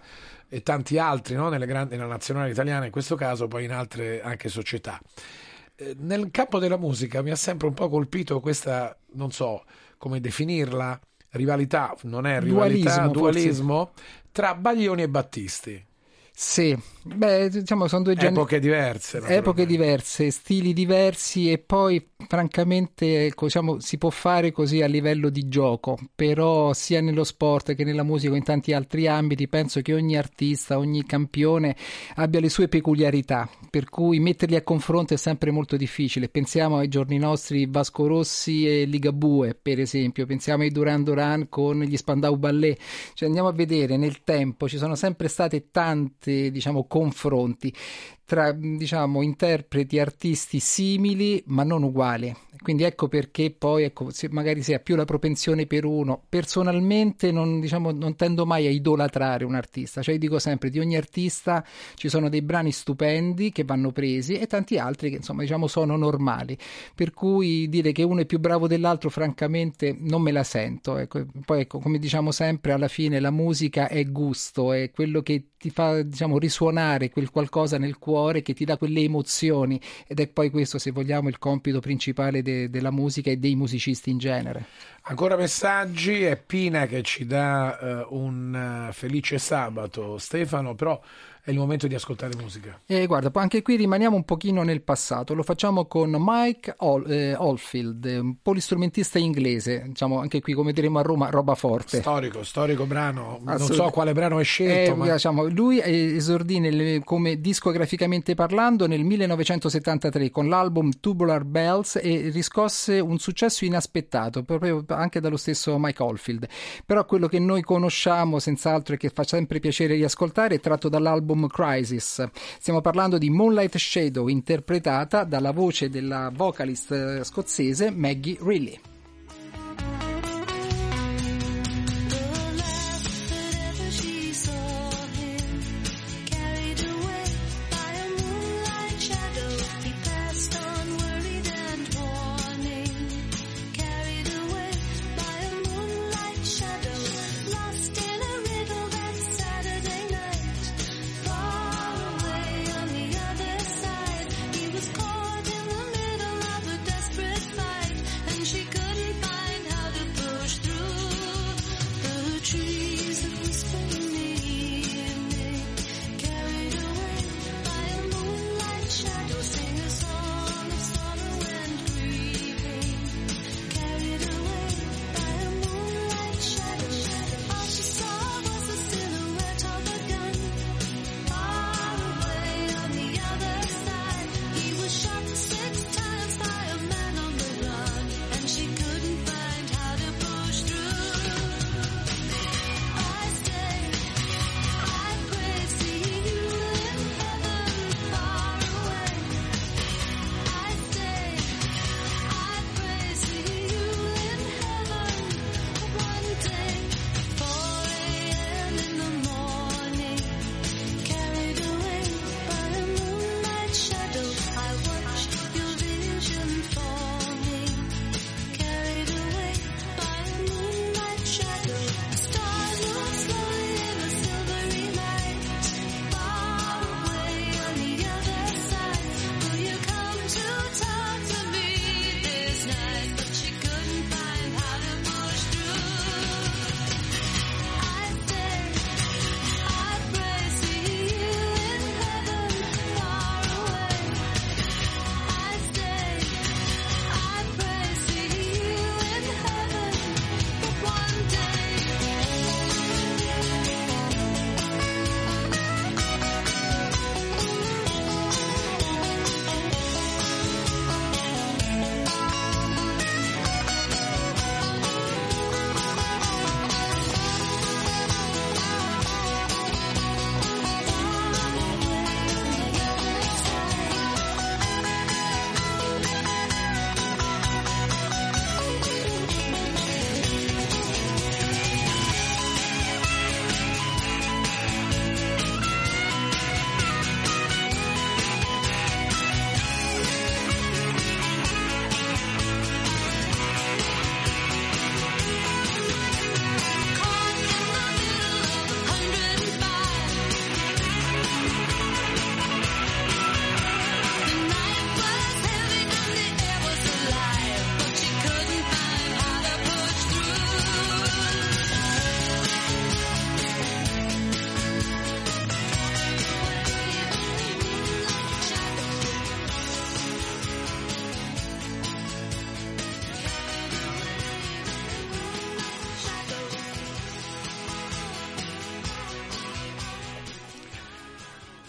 e tanti altri no? nelle grandi, nella nazionale italiana in questo caso poi in altre anche società Eh, nel campo della musica mi ha sempre un po' colpito questa, non so come definirla, rivalità, non è rivalità, Dualismo, dualismo, tra Baglioni e Battisti. Sì, beh, diciamo sono due generi. Epoche diverse. Epoche diverse, stili diversi e poi francamente diciamo, si può fare così a livello di gioco, però sia nello sport che nella musica o in tanti altri ambiti penso che ogni artista, ogni campione abbia le sue peculiarità, per cui metterli a confronto è sempre molto difficile. Pensiamo ai giorni nostri Vasco Rossi e Ligabue, per esempio, pensiamo ai Duran Duran con gli Spandau Ballet, cioè andiamo a vedere nel tempo ci sono sempre state tante diciamo confronti tra diciamo interpreti artisti simili ma non uguali. Quindi ecco perché poi ecco, se magari si ha più la propensione per uno. Personalmente non, diciamo, non tendo mai a idolatrare un artista. Cioè dico sempre di ogni artista ci sono dei brani stupendi che vanno presi e tanti altri che insomma diciamo sono normali. Per cui dire che uno è più bravo dell'altro francamente non me la sento ecco. poi ecco come diciamo sempre alla fine la musica è gusto è quello che ti fa diciamo risuonare quel qualcosa nel cuore che ti dà quelle emozioni. Ed è poi questo se vogliamo il compito principale de- della musica e dei musicisti in genere. Ancora messaggi, è Pina che ci dà eh, un eh, felice sabato, Stefano, però è il momento di ascoltare musica. E guarda, poi anche qui rimaniamo un pochino nel passato, lo facciamo con Mike Ol- eh, Oldfield, un polistrumentista inglese, diciamo anche qui come diremo a Roma, roba forte. Storico, storico brano, non so quale brano hai scelto, Eh, ma diciamo, lui eh, esordì nel- come discograficamente parlando nel 1973 con l'album Tubular Bells e riscosse un successo inaspettato proprio anche dallo stesso Mike Oldfield. Però quello che noi conosciamo senz'altro e che fa sempre piacere riascoltare è tratto dall'album Crisis. Stiamo parlando di Moonlight Shadow interpretata dalla voce della vocalist eh, scozzese Maggie Reilly.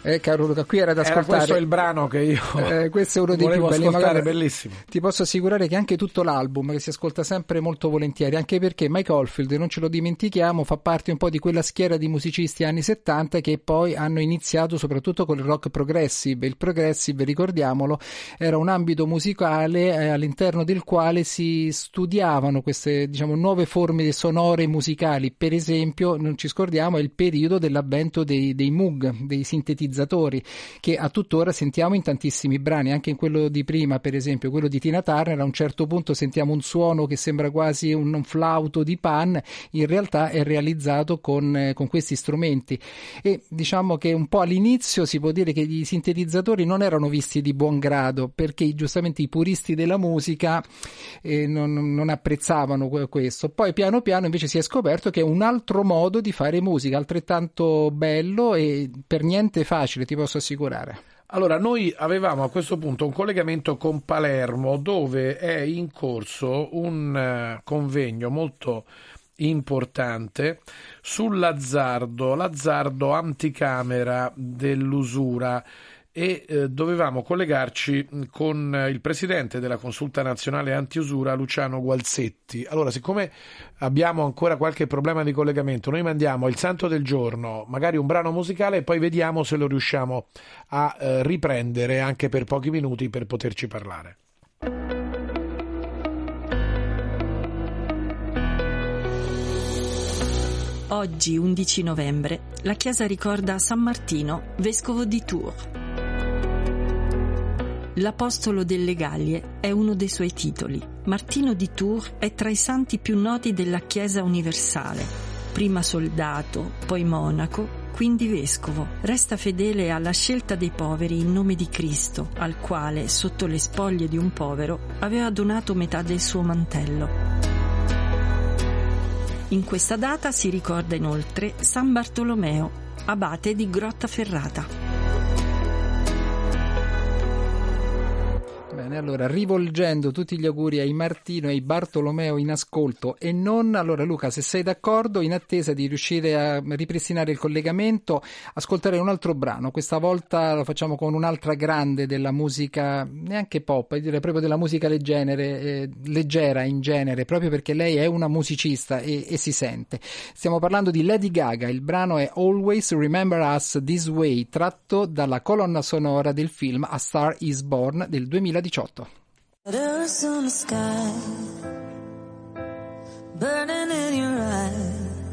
Eh, caro Luca, qui era da Era ascoltare. questo il brano che io Eh, questo è uno dei più belli, magari- bellissimo. Ti posso assicurare che anche tutto l'album che si ascolta sempre molto volentieri, anche perché Mike Oldfield, non ce lo dimentichiamo, fa parte un po' di quella schiera di musicisti anni 70 che poi hanno iniziato soprattutto con il rock progressive. Il progressive, ricordiamolo, era un ambito musicale eh, all'interno del quale si studiavano queste diciamo, nuove forme sonore musicali. Per esempio, non ci scordiamo, è il periodo dell'avvento dei, dei Moog, dei sintetizzatori, che a tuttora sentiamo in tantissimi brani, anche in quello di prima, per esempio, quello di Tina Turner, a un certo punto sentiamo un suono che sembra quasi un, flauto di pan, in realtà è realizzato con, eh, con questi strumenti. E diciamo che un po' all'inizio si può dire che i sintetizzatori non erano visti di buon grado, perché giustamente i puristi della musica eh, non, non apprezzavano que- questo. Poi piano piano invece si è scoperto che è un altro modo di fare musica, altrettanto bello e per niente facile, ti posso assicurare. Allora, noi avevamo a questo punto un collegamento con Palermo dove è in corso un eh, convegno molto importante sull'azzardo, l'azzardo anticamera dell'usura e eh, dovevamo collegarci mh, con eh, il presidente della consulta nazionale antiusura Luciano Gualzetti. Allora, siccome abbiamo ancora qualche problema di collegamento, noi mandiamo il santo del giorno, magari un brano musicale e poi vediamo se lo riusciamo a eh, riprendere anche per pochi minuti per poterci parlare. Oggi, 11 novembre, la Chiesa ricorda San Martino, vescovo di Tours. L'Apostolo delle Gallie è uno dei suoi titoli. Martino di Tours è tra i santi più noti della Chiesa universale. Prima soldato, poi monaco, quindi vescovo. Resta fedele alla scelta dei poveri in nome di Cristo, al quale, sotto le spoglie di un povero, aveva donato metà del suo mantello. In questa data si ricorda inoltre San Bartolomeo, abate di Grottaferrata. Bene, allora rivolgendo tutti gli auguri ai Martino e ai Bartolomeo in ascolto e non, allora Luca, se sei d'accordo, in attesa di riuscire a ripristinare il collegamento, ascolterei un altro brano. Questa volta lo facciamo con un'altra grande della musica, neanche pop, direi proprio della musica leggera, eh, leggera in genere, proprio perché lei è una musicista e, e si sente. Stiamo parlando di Lady Gaga, il brano è Always Remember Us This Way, tratto dalla colonna sonora del film A Star Is Born del 2018. Earth on the sky, burning in your eyes.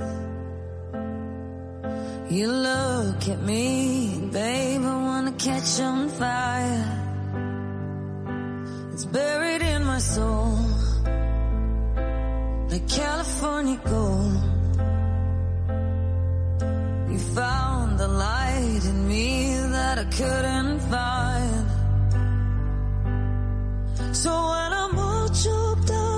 You look at me, babe, I wanna catch on fire. It's buried in my soul, like California gold. You found the light in me that I couldn't find. So when I'm all choked up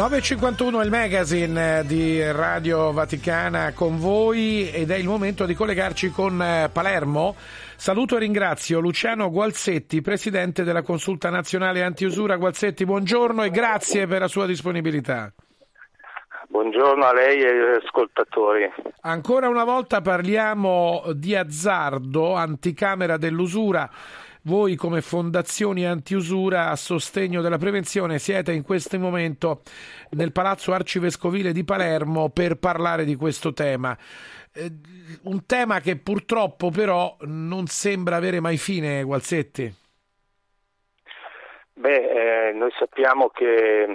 9.51 è il magazine di Radio Vaticana con voi ed è il momento di collegarci con eh, Palermo. Saluto e ringrazio Luciano Gualzetti, presidente della Consulta Nazionale Antiusura. Gualzetti, buongiorno e grazie per la sua disponibilità. Buongiorno a lei e agli ascoltatori. Ancora una volta parliamo di azzardo, anticamera dell'usura. Voi come fondazioni antiusura a sostegno della prevenzione siete in questo momento nel Palazzo Arcivescovile di Palermo per parlare di questo tema. Eh, un tema che purtroppo però non sembra avere mai fine, Gualzetti. Beh, eh, noi sappiamo che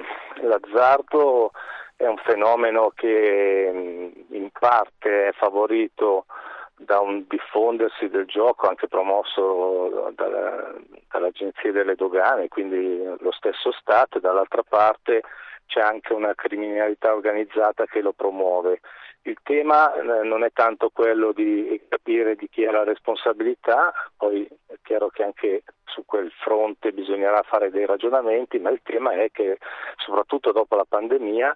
l'azzardo è un fenomeno che mh, in parte è favorito da un diffondersi del gioco anche promosso dalla, dall'Agenzia delle Dogane, quindi lo stesso Stato, e dall'altra parte c'è anche una criminalità organizzata che lo promuove. Il tema eh, non è tanto quello di capire di chi ha la responsabilità, poi è chiaro che anche su quel fronte bisognerà fare dei ragionamenti, ma il tema è che soprattutto dopo la pandemia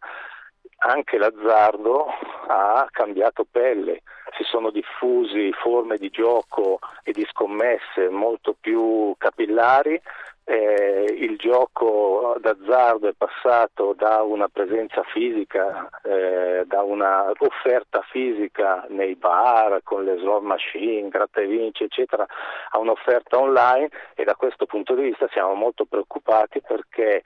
anche l'azzardo ha cambiato pelle, si sono diffusi forme di gioco e di scommesse molto più capillari, eh, il gioco d'azzardo è passato da una presenza fisica, eh, da una offerta fisica nei bar con le slot machine, gratta e vinci eccetera, a un'offerta online e da questo punto di vista siamo molto preoccupati perché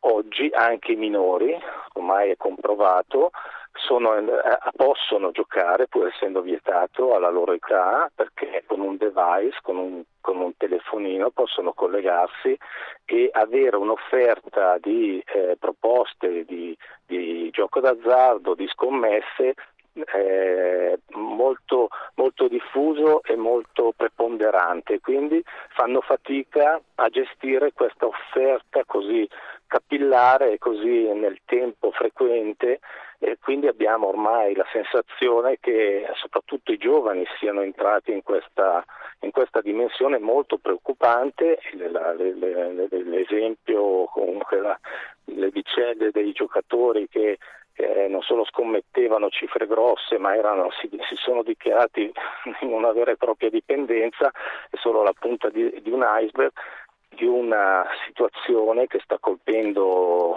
oggi anche i minori, ormai è comprovato, sono, eh, possono giocare pur essendo vietato alla loro età perché con un device, con un, con un telefonino possono collegarsi e avere un'offerta di eh, proposte di, di gioco d'azzardo, di scommesse eh, molto, molto diffuso e molto preponderante, quindi fanno fatica a gestire questa offerta così capillare e così nel tempo frequente e quindi abbiamo ormai la sensazione che soprattutto i giovani siano entrati in questa, in questa dimensione molto preoccupante, l'esempio comunque la, le vicende dei giocatori che eh, non solo scommettevano cifre grosse ma erano, si, si, sono dichiarati [laughs] in una vera e propria dipendenza, è solo la punta di, di un iceberg di una situazione che sta colpendo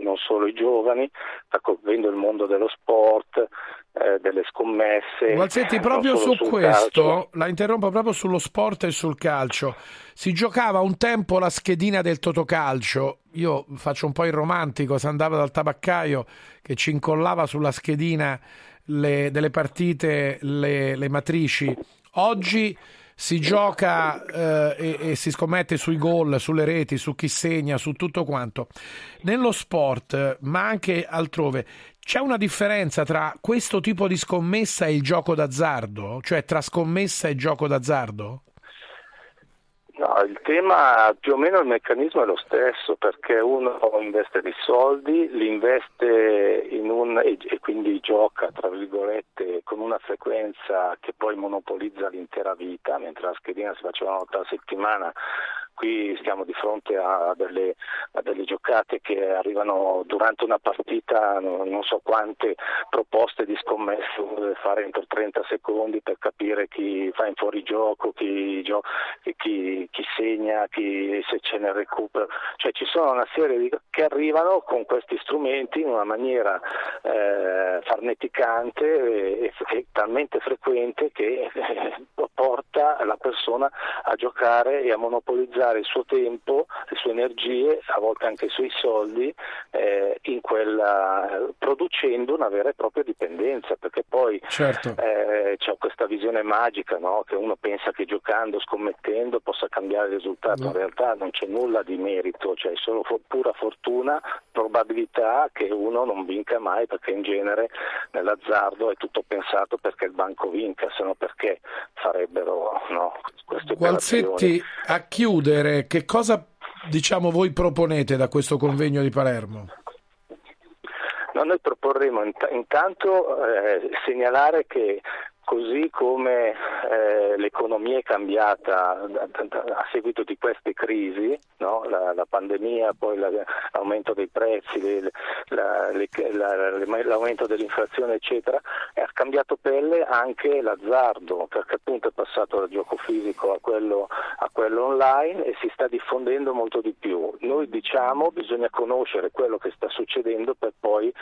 non solo i giovani, sta colpendo il mondo dello sport, eh, delle scommesse. Gualzetti, proprio su questo, calcio. la interrompo proprio sullo sport e sul calcio. Si giocava un tempo la schedina del Totocalcio, io faccio un po' il romantico, si andava dal tabaccaio che ci incollava sulla schedina le, delle partite, le, le matrici. Oggi si gioca eh, e, e, si scommette sui gol, sulle reti, su chi segna, su tutto quanto. Nello sport, ma anche altrove, c'è una differenza tra questo tipo di scommessa e il gioco d'azzardo? Cioè tra scommessa e gioco d'azzardo? No, il tema più o meno il meccanismo è lo stesso perché uno investe dei soldi, li investe in un e, e quindi gioca tra virgolette con una frequenza che poi monopolizza l'intera vita, mentre la schedina si faceva una volta a settimana qui stiamo di fronte a delle, a delle, giocate che arrivano durante una partita, non so quante proposte di scommesse uno deve fare entro 30 secondi per capire chi fa in fuorigioco, chi, chi, chi segna, chi, se ce ne recupera, cioè ci sono una serie di che arrivano con questi strumenti in una maniera eh, farneticante e, e, talmente frequente che eh, [laughs] porta la persona a giocare e a monopolizzare il suo tempo, le sue energie, a volte anche i suoi soldi, eh, quella, producendo una vera e propria dipendenza, perché poi certo. eh, c'è questa visione magica no? che uno pensa che giocando, scommettendo possa cambiare il risultato, no. in realtà non c'è nulla di merito, c'è solo for- pura fortuna, probabilità che uno non vinca mai, perché in genere nell'azzardo è tutto pensato perché il banco vinca, se no perché farebbero no, queste Gualzetti, a chiudere, che cosa diciamo voi proponete da questo convegno di Palermo? No, noi proporremo int- intanto eh, segnalare che Così come eh, l'economia è cambiata a seguito di queste crisi, no? la, la, pandemia, poi la, l'aumento dei prezzi, le, la, le, l'aumento dell'inflazione, eccetera, ha cambiato pelle anche l'azzardo, perché appunto è passato dal gioco fisico a quello, a quello online e si sta diffondendo molto di più. Noi diciamo che bisogna conoscere quello che sta succedendo per poi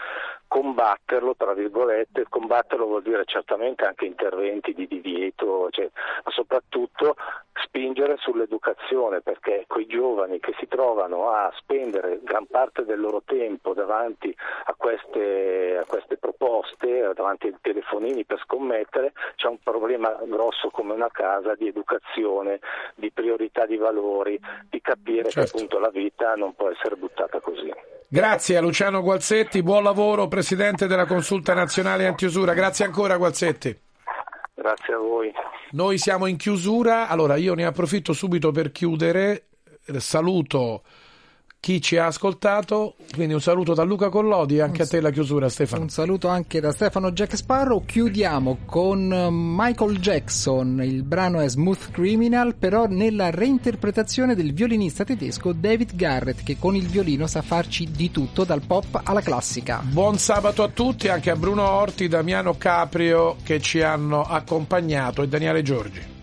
combatterlo, tra virgolette, combatterlo vuol dire certamente anche interventi di divieto, cioè, ma soprattutto spingere sull'educazione perché quei giovani che si trovano a spendere gran parte del loro tempo davanti a queste, a queste proposte, davanti ai telefonini per scommettere, c'è un problema grosso come una casa di educazione, di priorità di valori, di capire certo. che appunto la vita non può essere buttata così. Grazie a Luciano Gualzetti, buon lavoro Presidente della Consulta Nazionale Antiusura, grazie ancora Gualzetti. Grazie a voi. Noi siamo in chiusura, allora io ne approfitto subito per chiudere, saluto chi ci ha ascoltato, quindi un saluto da Luca Collodi e anche un, a te la chiusura Stefano. Un saluto anche da Stefano Jack Sparrow, chiudiamo con Michael Jackson, il brano è Smooth Criminal, però nella reinterpretazione del violinista tedesco David Garrett che con il violino sa farci di tutto dal pop alla classica. Buon sabato a tutti, anche a Bruno Orti, Damiano Caprio che ci hanno accompagnato e Daniele Giorgi.